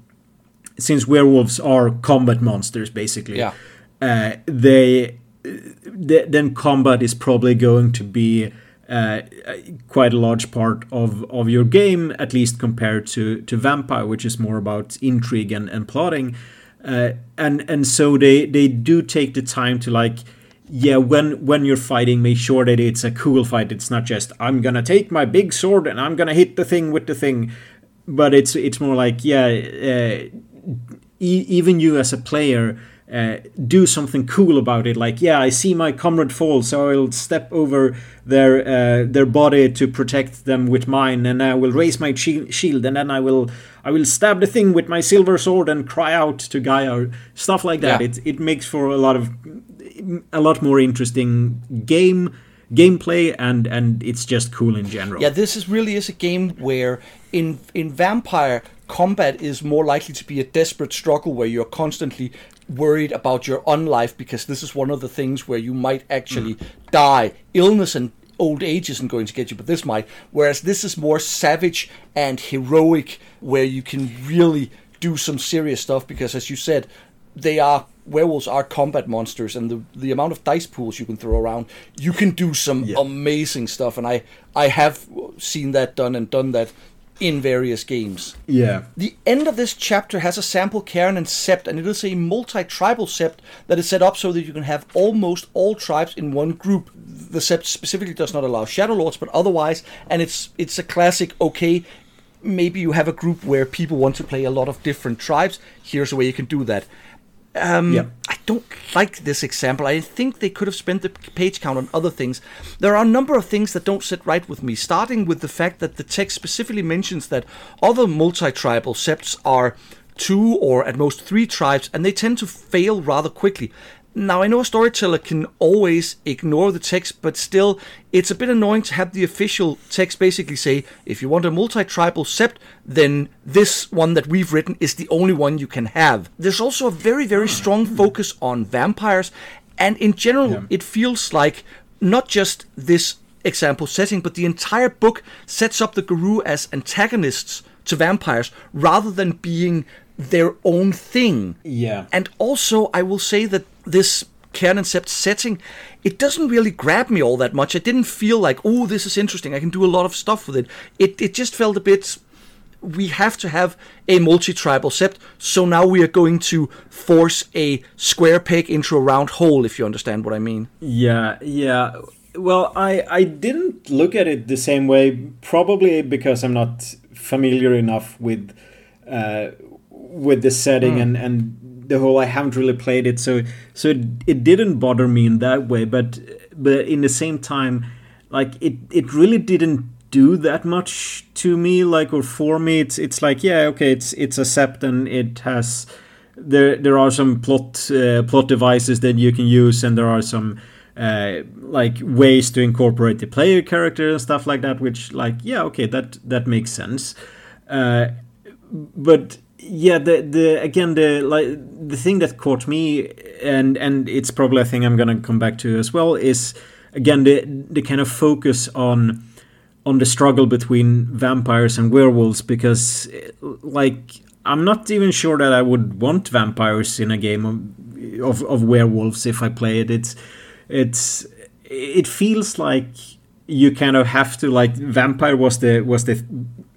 since werewolves are combat monsters basically yeah. uh, they th- then combat is probably going to be uh, quite a large part of, of your game, at least compared to, to Vampire, which is more about intrigue and, and plotting. Uh, and and so they, they do take the time to like yeah when when you're fighting make sure that it's a cool fight it's not just i'm gonna take my big sword and i'm gonna hit the thing with the thing but it's it's more like yeah uh, e- even you as a player uh, do something cool about it. Like, yeah, I see my comrade fall, so I'll step over their uh, their body to protect them with mine, and I will raise my shield, and then I will I will stab the thing with my silver sword and cry out to Gaia, stuff like that. Yeah. It it makes for a lot of a lot more interesting game gameplay and and it's just cool in general. Yeah, this is really is a game where in in Vampire combat is more likely to be a desperate struggle where you're constantly worried about your own unlife because this is one of the things where you might actually mm. die. Illness and old age isn't going to get you, but this might. Whereas this is more savage and heroic, where you can really do some serious stuff because, as you said, they are werewolves are combat monsters, and the the amount of dice pools you can throw around, you can do some yeah. amazing stuff. And I I have seen that done and done that in various games. Yeah. The end of this chapter has a sample cairn and sept, and it is a multi-tribal sept that is set up so that you can have almost all tribes in one group. The sept specifically does not allow shadow lords, but otherwise, and it's it's a classic. Okay, maybe you have a group where people want to play a lot of different tribes. Here's a way you can do that. Um, yep. I don't like this example. I think they could have spent the page count on other things. There are a number of things that don't sit right with me, starting with the fact that the text specifically mentions that other multi tribal septs are two or at most three tribes, and they tend to fail rather quickly. Now, I know a storyteller can always ignore the text, but still, it's a bit annoying to have the official text basically say, if you want a multi tribal sept, then this one that we've written is the only one you can have. There's also a very, very strong focus on vampires, and in general, yeah. it feels like not just this example setting, but the entire book sets up the Garou as antagonists to vampires rather than being their own thing. Yeah. And also, I will say that this sept setting, it doesn't really grab me all that much. I didn't feel like, oh, this is interesting. I can do a lot of stuff with it. It it just felt a bit. We have to have a multi-tribal sept, so now we are going to force a square peg into a round hole. If you understand what I mean. Yeah, yeah. Well, I I didn't look at it the same way, probably because I'm not familiar enough with uh, with the setting mm. and and the whole I haven't really played it, so so it, it didn't bother me in that way. But but in the same time, like it it really didn't do that much to me, like or for me. It's it's like yeah, okay, it's it's a sept and it has there there are some plot uh, plot devices that you can use, and there are some. Uh, like ways to incorporate the player character and stuff like that which like yeah okay that that makes sense uh, but yeah the the again the like the thing that caught me and and it's probably a thing i'm gonna come back to as well is again the the kind of focus on on the struggle between vampires and werewolves because like i'm not even sure that i would want vampires in a game of of, of werewolves if i play it. It's it's it feels like you kind of have to like vampire was the was the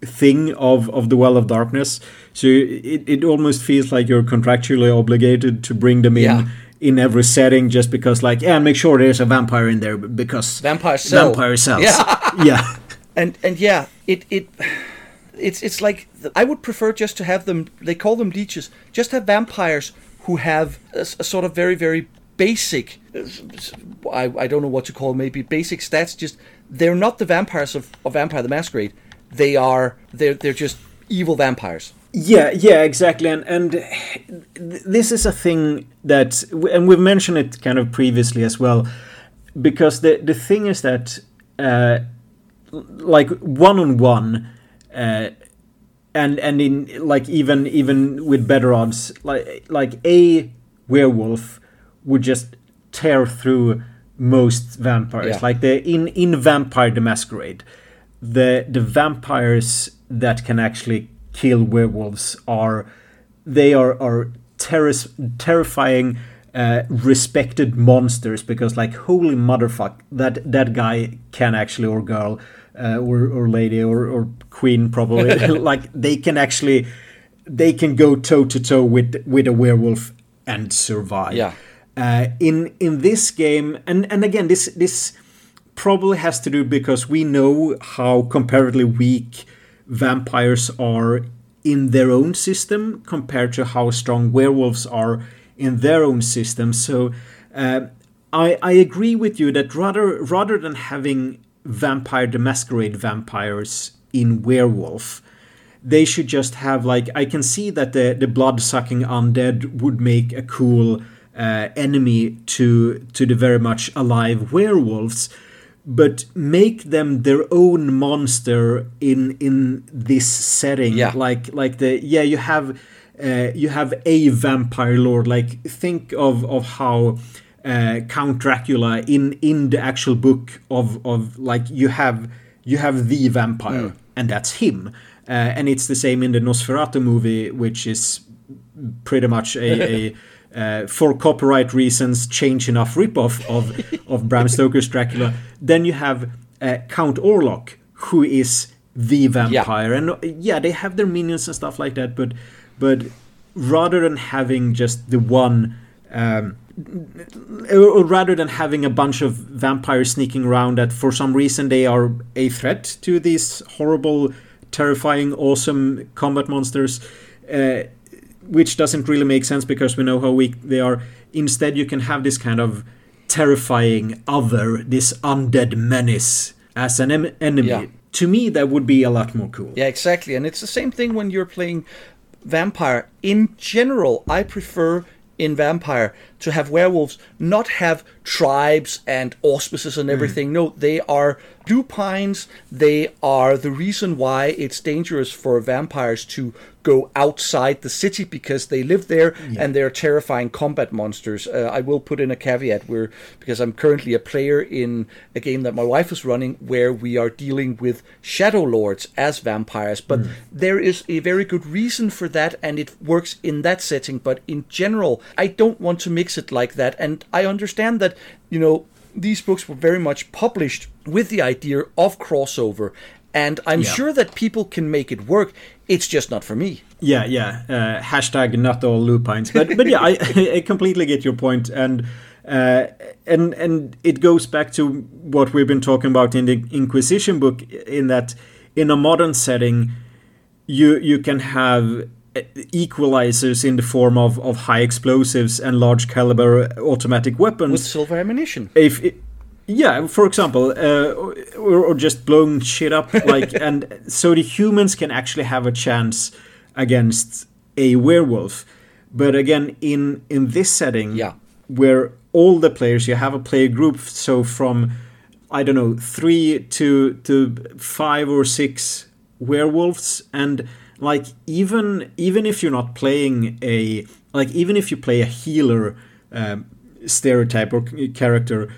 thing of of the well of darkness. So it, it almost feels like you're contractually obligated to bring them in yeah. in every setting just because like yeah make sure there's a vampire in there because vampire vampire sells yeah. Yeah. And and yeah it it it's it's like I would prefer just to have them they call them leeches just have vampires who have a, a sort of very very basic uh, I, I don't know what to call maybe basic stats just they're not the vampires of, of Vampire the Masquerade. They are they're they're just evil vampires. Yeah, yeah, exactly. And and this is a thing that and we've mentioned it kind of previously as well because the the thing is that uh, like one on one uh, and and in like even even with better odds like like a werewolf would just tear through most vampires. Yeah. Like the in in Vampire the Masquerade, the the vampires that can actually kill werewolves are they are are terris- terrifying. Uh, respected monsters because like holy motherfuck that that guy can actually or girl uh, or or lady or or queen probably like they can actually they can go toe to toe with with a werewolf and survive. Yeah. Uh, in in this game, and and again, this this probably has to do because we know how comparatively weak vampires are in their own system compared to how strong werewolves are in their own system. So uh, I I agree with you that rather rather than having vampire the masquerade vampires in werewolf they should just have like i can see that the the blood sucking undead would make a cool uh, enemy to to the very much alive werewolves but make them their own monster in in this setting yeah. like like the yeah you have uh, you have a vampire lord. Like think of of how uh, Count Dracula in in the actual book of of like you have you have the vampire mm. and that's him, uh, and it's the same in the Nosferatu movie, which is pretty much a, a uh, for copyright reasons change enough ripoff of of Bram Stoker's Dracula. Then you have uh, Count Orlok, who is the vampire, yeah. and yeah, they have their minions and stuff like that. But but rather than having just the one. Um, or rather than having a bunch of vampires sneaking around that for some reason they are a threat to these horrible terrifying awesome combat monsters uh, which doesn't really make sense because we know how weak they are. Instead, you can have this kind of terrifying other, this undead menace as an em- enemy. Yeah. To me, that would be a lot more cool. Yeah, exactly. And it's the same thing when you're playing vampire. In general, I prefer in vampire to have werewolves not have tribes and auspices and hmm. everything. Mm. No, they are lupines. They are the reason why it's dangerous for vampires to go outside the city because they live there yeah. and they're terrifying combat monsters. Uh, I will put in a caveat where because I'm currently a player in a game that my wife is running where we are dealing with shadow lords as vampires, but mm. there is a very good reason for that and it works in that setting. But in general, I don't want to mix it like that, and I understand that you know these books were very much published with the idea of crossover and I'm yeah. sure that people can make it work. It's just not for me. Yeah, yeah. Uh, hashtag not all lupines, but but yeah, I, I completely get your point, and uh, and and it goes back to what we've been talking about in the Inquisition book, in that in a modern setting, you you can have equalizers in the form of, of high explosives and large caliber automatic weapons with silver ammunition. If it, yeah, for example, uh, or, or, just blowing shit up, like, and so the humans can actually have a chance against a werewolf. But again, in in this setting, yeah, where all the players, you have a player group, so from I don't know three to to five or six werewolves, and like even even if you're not playing a like even if you play a healer um, stereotype or character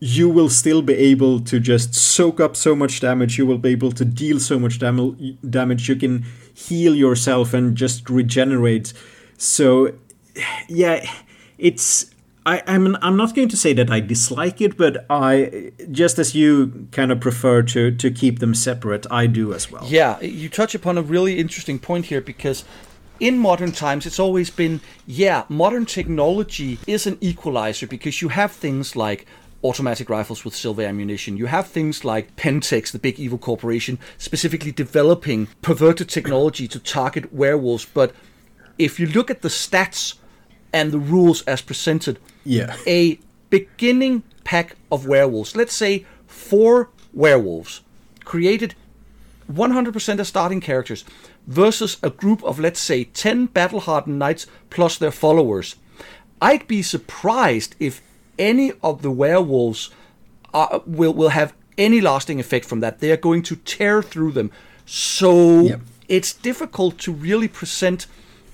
you will still be able to just soak up so much damage. You will be able to deal so much dam- damage. You can heal yourself and just regenerate. So, yeah, it's. I, I'm I'm not going to say that I dislike it, but I just as you kind of prefer to to keep them separate, I do as well. Yeah, you touch upon a really interesting point here because in modern times, it's always been, yeah, modern technology is an equalizer because you have things like automatic rifles with silver ammunition. You have things like Pentex, the big evil corporation, specifically developing perverted technology to target werewolves. But if you look at the stats and the rules as presented, yeah. a beginning pack of werewolves, let's say four werewolves, created 100% as starting characters, versus a group of, let's say, 10 battle hardened knights plus their followers. I'd be surprised if any of the werewolves are, will will have any lasting effect from that. They are going to tear through them. So yep. it's difficult to really present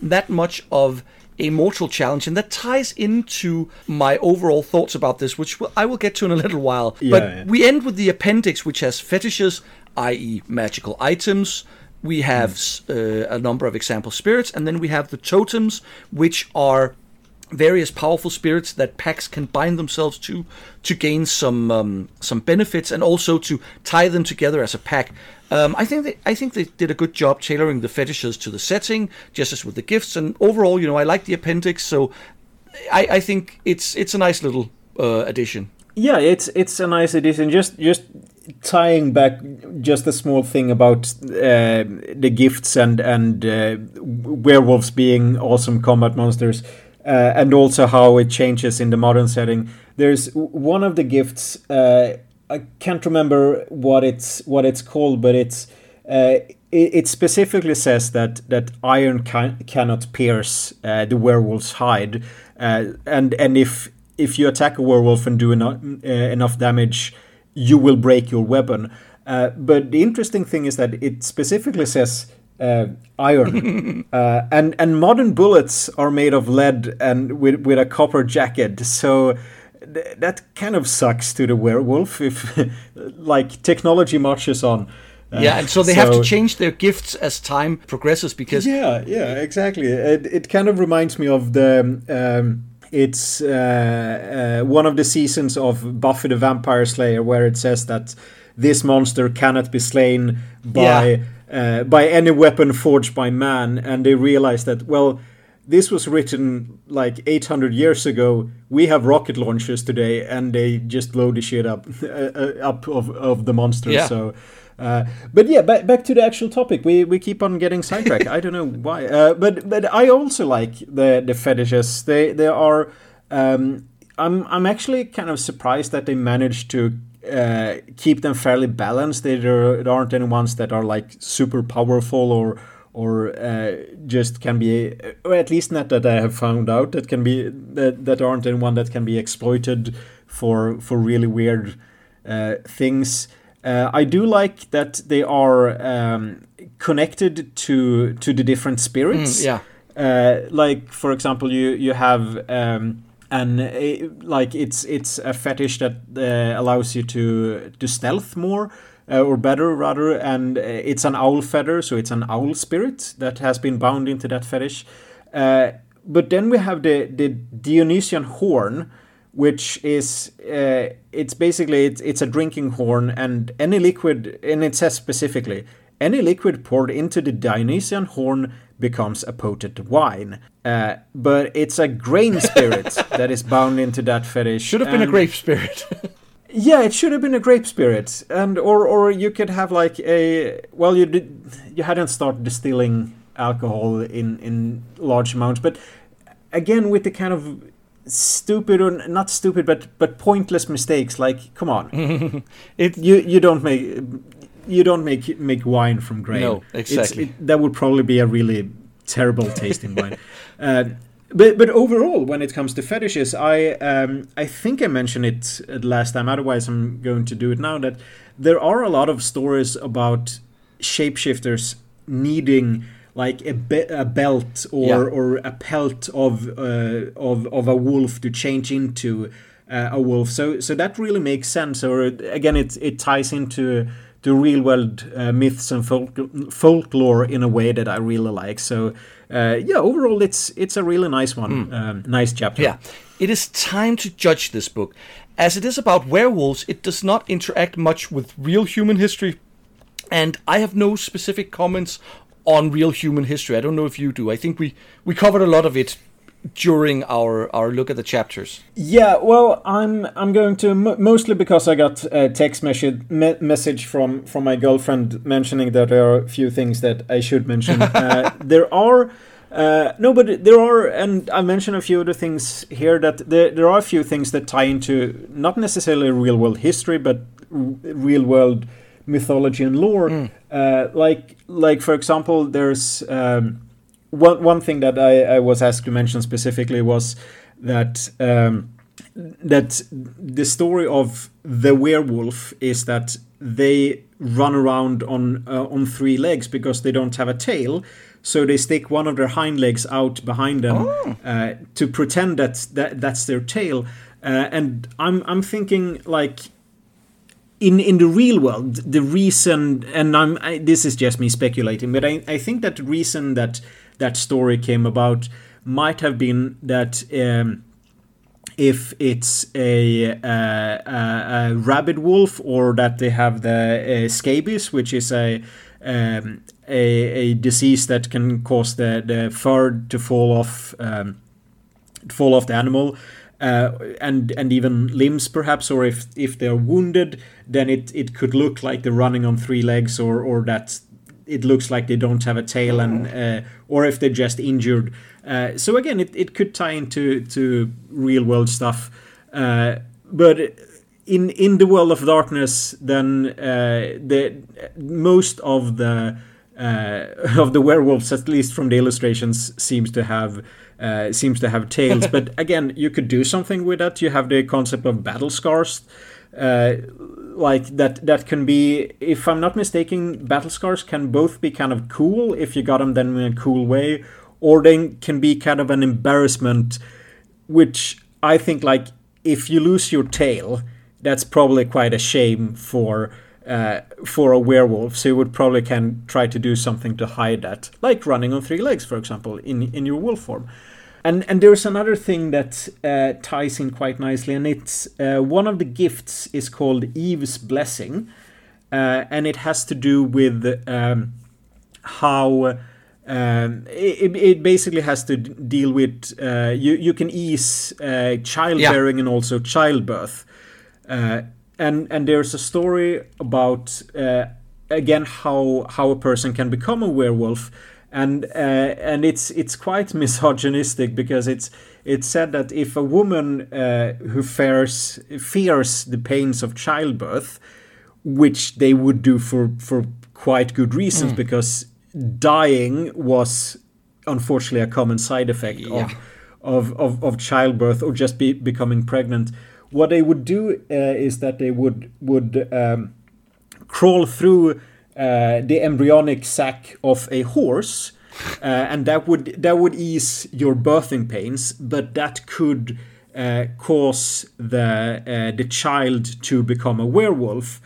that much of a mortal challenge, and that ties into my overall thoughts about this, which I will get to in a little while. Yeah, but yeah. we end with the appendix, which has fetishes, i.e., magical items. We have mm. uh, a number of example spirits, and then we have the totems, which are various powerful spirits that packs can bind themselves to to gain some um, some benefits and also to tie them together as a pack. Um, I think they, I think they did a good job tailoring the fetishes to the setting, just as with the gifts. And overall, you know, I like the appendix, so I, I think it's it's a nice little uh, addition. Yeah, it's it's a nice addition. Just just tying back just a small thing about uh, the gifts and and uh, werewolves being awesome combat monsters uh, and also how it changes in the modern setting. There's one of the gifts. Uh, I can't remember what it's what it's called, but it's uh, it, it, specifically says that that iron can, cannot pierce uh, the werewolf's hide, uh, and and if if you attack a werewolf and do enough, uh, enough damage, you will break your weapon. but the interesting thing is that it specifically says uh, iron, uh, and and modern bullets are made of lead and with with a copper jacket. So th- that kind of sucks to the werewolf if like technology marches on. Uh, yeah, and so they so, have to change their gifts as time progresses because yeah, yeah, exactly. It it kind of reminds me of the. Um, it's uh, uh, one of the seasons of Buffy the Vampire Slayer where it says that this monster cannot be slain by yeah. Uh, by any weapon forged by man, and they realize that well, this was written like 800 years ago. We have rocket launchers today, and they just blow the shit up uh, uh, up of of the monster. Yeah. So. Uh, but yeah, back, back to the actual topic. We we keep on getting sidetracked. I don't know why. Uh, but but I also like the the fetishes. They they are. Um, I'm I'm actually kind of surprised that they managed to uh, keep them fairly balanced. There, there aren't any ones that are like super powerful or or uh, just can be, or at least not that I have found out that can be that, that aren't any one that can be exploited for for really weird uh, things. Uh, I do like that they are um, connected to to the different spirits. Mm, yeah. Uh, like for example, you you have um, and it, like it's it's a fetish that uh, allows you to to stealth more uh, or better rather. And uh, it's an owl feather so it's an owl spirit that has been bound into that fetish. Uh, but then we have the the dionysian horn which is uh, it's basically it's, it's a drinking horn and any liquid and it says specifically any liquid poured into the dionysian horn becomes a potent wine. Uh, but it's a grain spirit that is bound into that fetish. Should have been a grape spirit. yeah, it should have been a grape spirit, and or or you could have like a well, you did you hadn't started distilling alcohol in in large amounts, but again with the kind of stupid or not stupid but but pointless mistakes like come on it you you don't make you don't make make wine from grain. No, exactly. It, that would probably be a really terrible tasting wine. Uh, but but overall, when it comes to fetishes, I um, I think I mentioned it last time. Otherwise, I'm going to do it now. That there are a lot of stories about shapeshifters needing like a, be- a belt or yeah. or a pelt of uh, of of a wolf to change into uh, a wolf. So so that really makes sense. Or again, it it ties into the real world uh, myths and folk- folklore in a way that I really like. So uh, yeah, overall it's it's a really nice one, mm. um, nice chapter. Yeah, it is time to judge this book. As it is about werewolves, it does not interact much with real human history, and I have no specific comments on real human history. I don't know if you do. I think we we covered a lot of it during our our look at the chapters? Yeah, well, I'm I'm going to mostly because I got a text message me- message from from my girlfriend mentioning that there are a few things that I should mention. uh, there are. Uh, no, but there are, and I mentioned a few other things here that there, there are a few things that tie into not necessarily real world history, but r- real world mythology and lore. Mm. Uh, like, like for example, there's um, one one thing that I, I was asked to mention specifically was that um, that the story of the werewolf is that they run around on uh, on three legs because they don't have a tail. So they stick one of their hind legs out behind them oh. uh, to pretend that, that that's their tail. Uh, and I'm I'm thinking like in in the real world, the reason, and I'm I, this is just me speculating, but I, I think that the reason that that story came about might have been that um, if it's a, uh, a, a, rabid wolf or that they have the uh, scabies, which is a, um, a, a disease that can cause the, the fur to fall off um, fall off the animal. Uh, and and even limbs perhaps or if if they're wounded then it it could look like they're running on three legs or or that it looks like they don't have a tail and uh, or if they're just injured. Uh, so again, it, it could tie into to real world stuff, uh, but in in the world of darkness, then uh, the most of the uh, of the werewolves, at least from the illustrations, seems to have. Uh, seems to have tails, but again, you could do something with that. You have the concept of battle scars, like that that can be if i'm not mistaken battle scars can both be kind of cool if you got them then in a cool way or they can be kind of an embarrassment which i think like if you lose your tail that's probably quite a shame for uh, for a werewolf. So you would probably can try to do something to hide that like running on three legs for example in in your wolf form and and there's another thing that uh, ties in quite nicely, and it's uh, one of the gifts is called Eve's blessing, uh, and it has to do with um, how. Um, it, it basically has to deal with uh, you. You can ease uh, childbearing yeah. and also childbirth, uh, and and there's a story about again how how a person can become a werewolf and uh, and it's it's quite misogynistic because it's it's said that if a woman uh, who fears fears the pains of childbirth, which they would do for for quite good reasons mm. because dying was unfortunately a common side effect yeah. of, of, of of childbirth or just be, becoming pregnant. What they would do uh, is that they would would um, crawl through uh, the embryonic sac of a horse, uh, and that would that would ease your birthing pains, but that could uh, cause the the child to become a werewolf.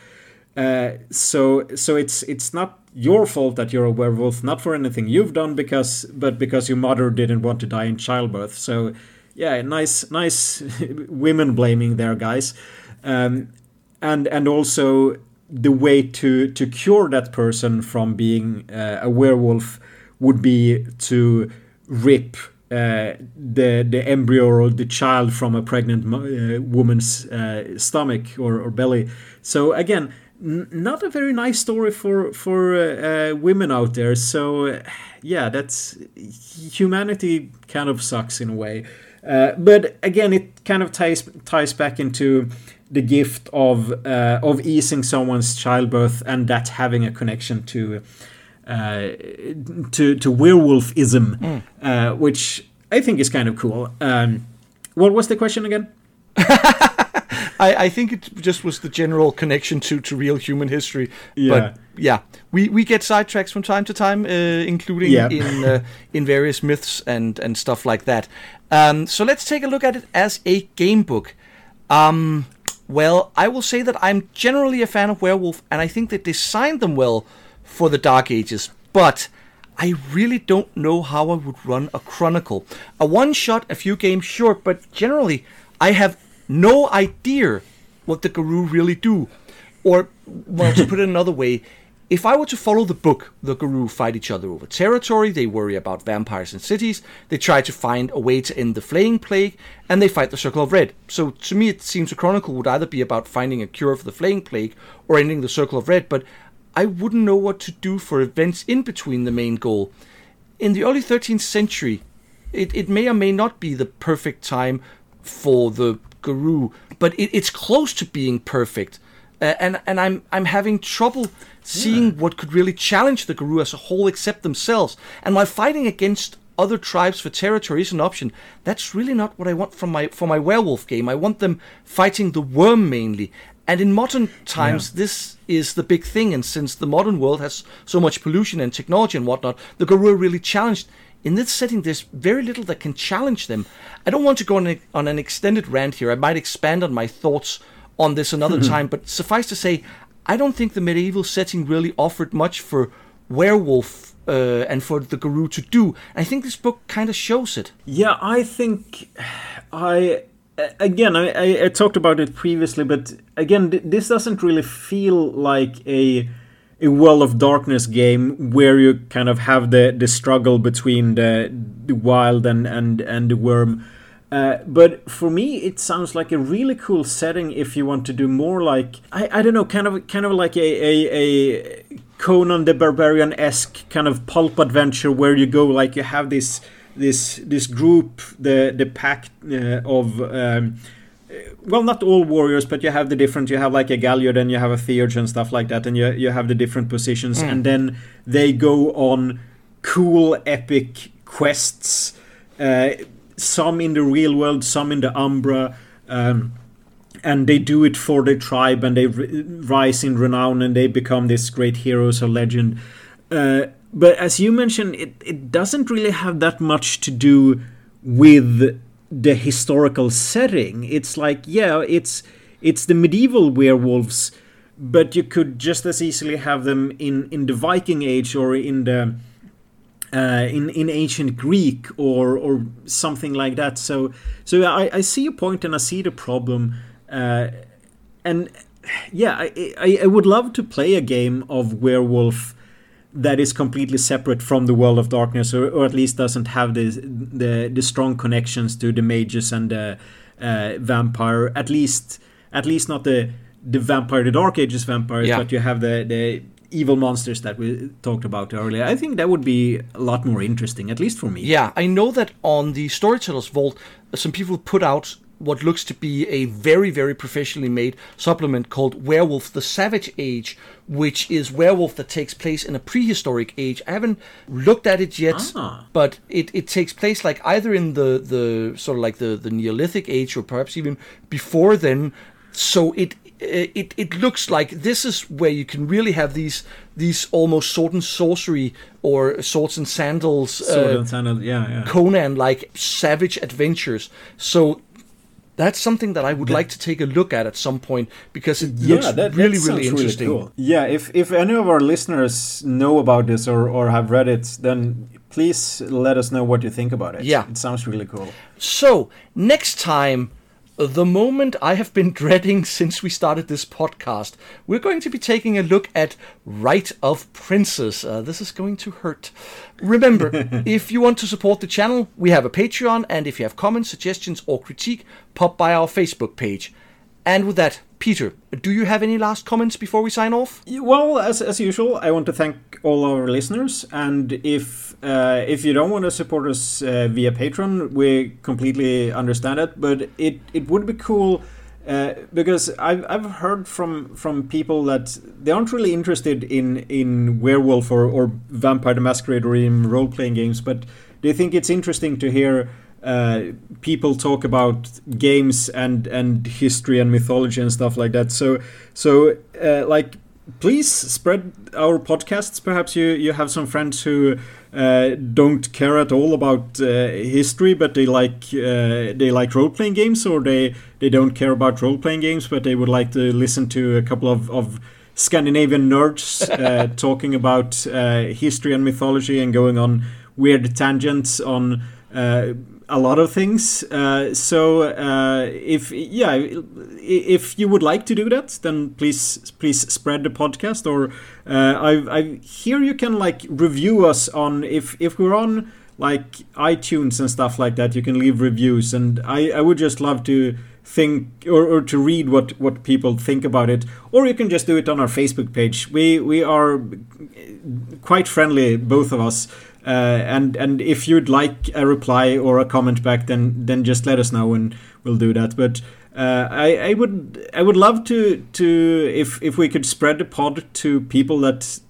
So so it's it's not your fault that you're a werewolf, not for anything you've done, because but because your mother didn't want to die in childbirth. So yeah, nice nice women blaming there, guys. Um, and and also the way to to cure that person from being uh, a werewolf would be to rip uh, the the embryo or the child from a pregnant uh, woman's uh, stomach or, or, belly. So again, n- not a very nice story for for uh, uh, women out there. So yeah, that's humanity kind of sucks in a way. but again, it kind of ties ties back into the gift of uh, of easing someone's childbirth and that having a connection to uh, to to werewolfism, mm. uh, which I think is kind of cool. Um, what was the question again? I, I, think it just was the general connection to, to real human history. Yeah. But yeah, we, we get sidetracks from time to time, uh, including yeah. in uh, in various myths and, and stuff like that. Um, so let's take a look at it as a game book. Um, well, I will say that I'm generally a fan of Werewolf, and I think they designed them well for the Dark Ages, but I really don't know how I would run a Chronicle. A one shot, a few games, sure, but generally, I have no idea what the Garou really do. Or, well, to put it another way, if I were to follow the book, the Garou fight each other over territory, they worry about vampires and cities, they try to find a way to end the flaying plague, and they fight the Circle of Red. So to me, it seems a chronicle would either be about finding a cure for the flaying plague or ending the Circle of Red, but I wouldn't know what to do for events in between the main goal. In the early 13th century, it, it may or may not be the perfect time for the Garou, but it, it's close to being perfect. Uh, and and I'm I'm having trouble seeing yeah. what could really challenge the Garou as a whole except themselves. And while fighting against other tribes for territory is an option, that's really not what I want from my for my werewolf game. I want them fighting the Wyrm mainly. And in modern times, yeah. this is the big thing. And since the modern world has so much pollution and technology and whatnot, the are really challenged. In this setting, there's very little that can challenge them. I don't want to go on, a, on an extended rant here. I might expand on my thoughts on this another time, but suffice to say, I don't think the medieval setting really offered much for werewolf uh, and for the Garou to do. I think this book kind of shows it. Yeah, I think I again I, I, talked about it previously, but again this doesn't really feel like a a World of Darkness game where you kind of have the the struggle between the the wild and and and the Wyrm. Uh, but for me, it sounds like a really cool setting if you want to do more like I, I don't know, kind of kind of like a a, a Conan the Barbarian esque kind of pulp adventure where you go like you have this this this group, the the pack uh, of. Um, well, not all warriors, but you have the different. You have like a Galliard and you have a Theurge and stuff like that, and you you have the different positions, mm. and then they go on cool epic quests. Uh, some in the real world, some in the Umbra. Um, and they do it for their tribe and they rise in renown and they become these great heroes or legend. Uh, but as you mentioned, it, it doesn't really have that much to do with the historical setting. It's like, yeah, it's it's the medieval werewolves, but you could just as easily have them in, in the Viking Age or in the uh, in in ancient Greek or or something like that. So so I, I see a point and I see the problem, uh, and yeah, I, I, I would love to play a game of werewolf that is completely separate from the world of darkness, or, or at least doesn't have the, the the strong connections to the mages and the uh, vampire. At least at least not the the vampire, the Dark Ages vampires, yeah. but you have the the evil monsters that we talked about earlier. I think that would be a lot more interesting, at least for me. Yeah, I know that on the Storytellers Vault, some people put out what looks to be a very, very professionally made supplement called Werewolf the Savage Age, which is werewolf that takes place in a prehistoric age. I haven't looked at it yet, ah. but it, it takes place like either in the, the sort of like the, the Neolithic age or perhaps even before then. So it it it looks like this is where you can really have these these almost sword and sorcery or swords and sandals, sword uh, and sandals, yeah, yeah. Conan like savage adventures. So that's something that I would like to take a look at at some point because it yeah, looks that, really, that really interesting. Really cool. Yeah, if if any of our listeners know about this or or have read it, then please let us know what you think about it. Yeah, it sounds really cool. So next time the moment I have been dreading since we started this podcast. We're going to be taking a look at Right of Princes. Uh, this is going to hurt. Remember, if you want to support the channel, we have a Patreon, and if you have comments, suggestions, or critique, pop by our Facebook page. And with that, Peter, do you have any last comments before we sign off? Well, as, as usual, I want to thank all our listeners. And if uh, if you don't want to support us uh, via Patreon, we completely understand it. But it, it would be cool uh, because I've, I've heard from from people that they aren't really interested in in werewolf or, or Vampire the Masquerade or in role playing games, but they think it's interesting to hear uh, people talk about games and and history and mythology and stuff like that. So so uh, like please spread our podcasts. Perhaps you you have some friends who uh, don't care at all about uh, history, but they like uh, they like role playing games, or they they don't care about role playing games, but they would like to listen to a couple of of Scandinavian nerds uh, talking about history and mythology and going on weird tangents on a lot of things. Uh, so uh, if yeah, if you would like to do that, then please please spread the podcast. Or uh, I I hear you can like review us on if if we're on like iTunes and stuff like that. You can leave reviews, and I I would just love to think or, or to read what what people think about it or you can just do it on our facebook page we we are quite friendly both of us uh, and and if you'd like a reply or a comment back, then then just let us know and we'll do that. But uh, I, I would I would love to to if if we could spread the pod to people that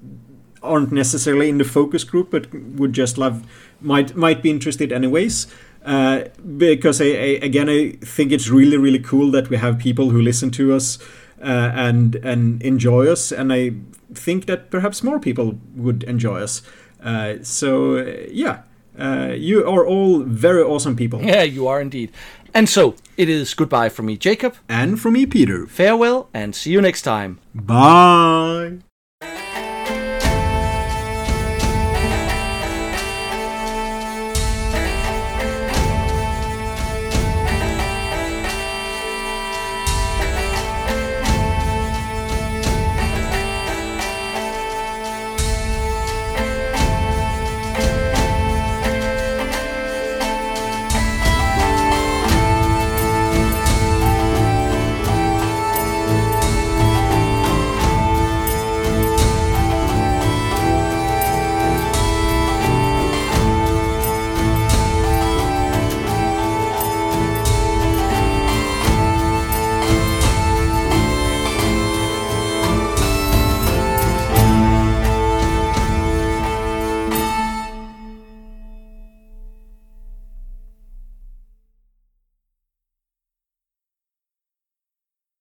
aren't necessarily in the focus group but would just love might might be interested anyways. Uh, because I, I, again I think it's really really cool that we have people who listen to us uh, and and enjoy us, and I think that perhaps more people would enjoy us. Uh, so yeah, uh, you are all very awesome people. Yeah, you are indeed. And so it is goodbye from me, Jacob, and from me, Peter. Farewell, and see you next time. Bye.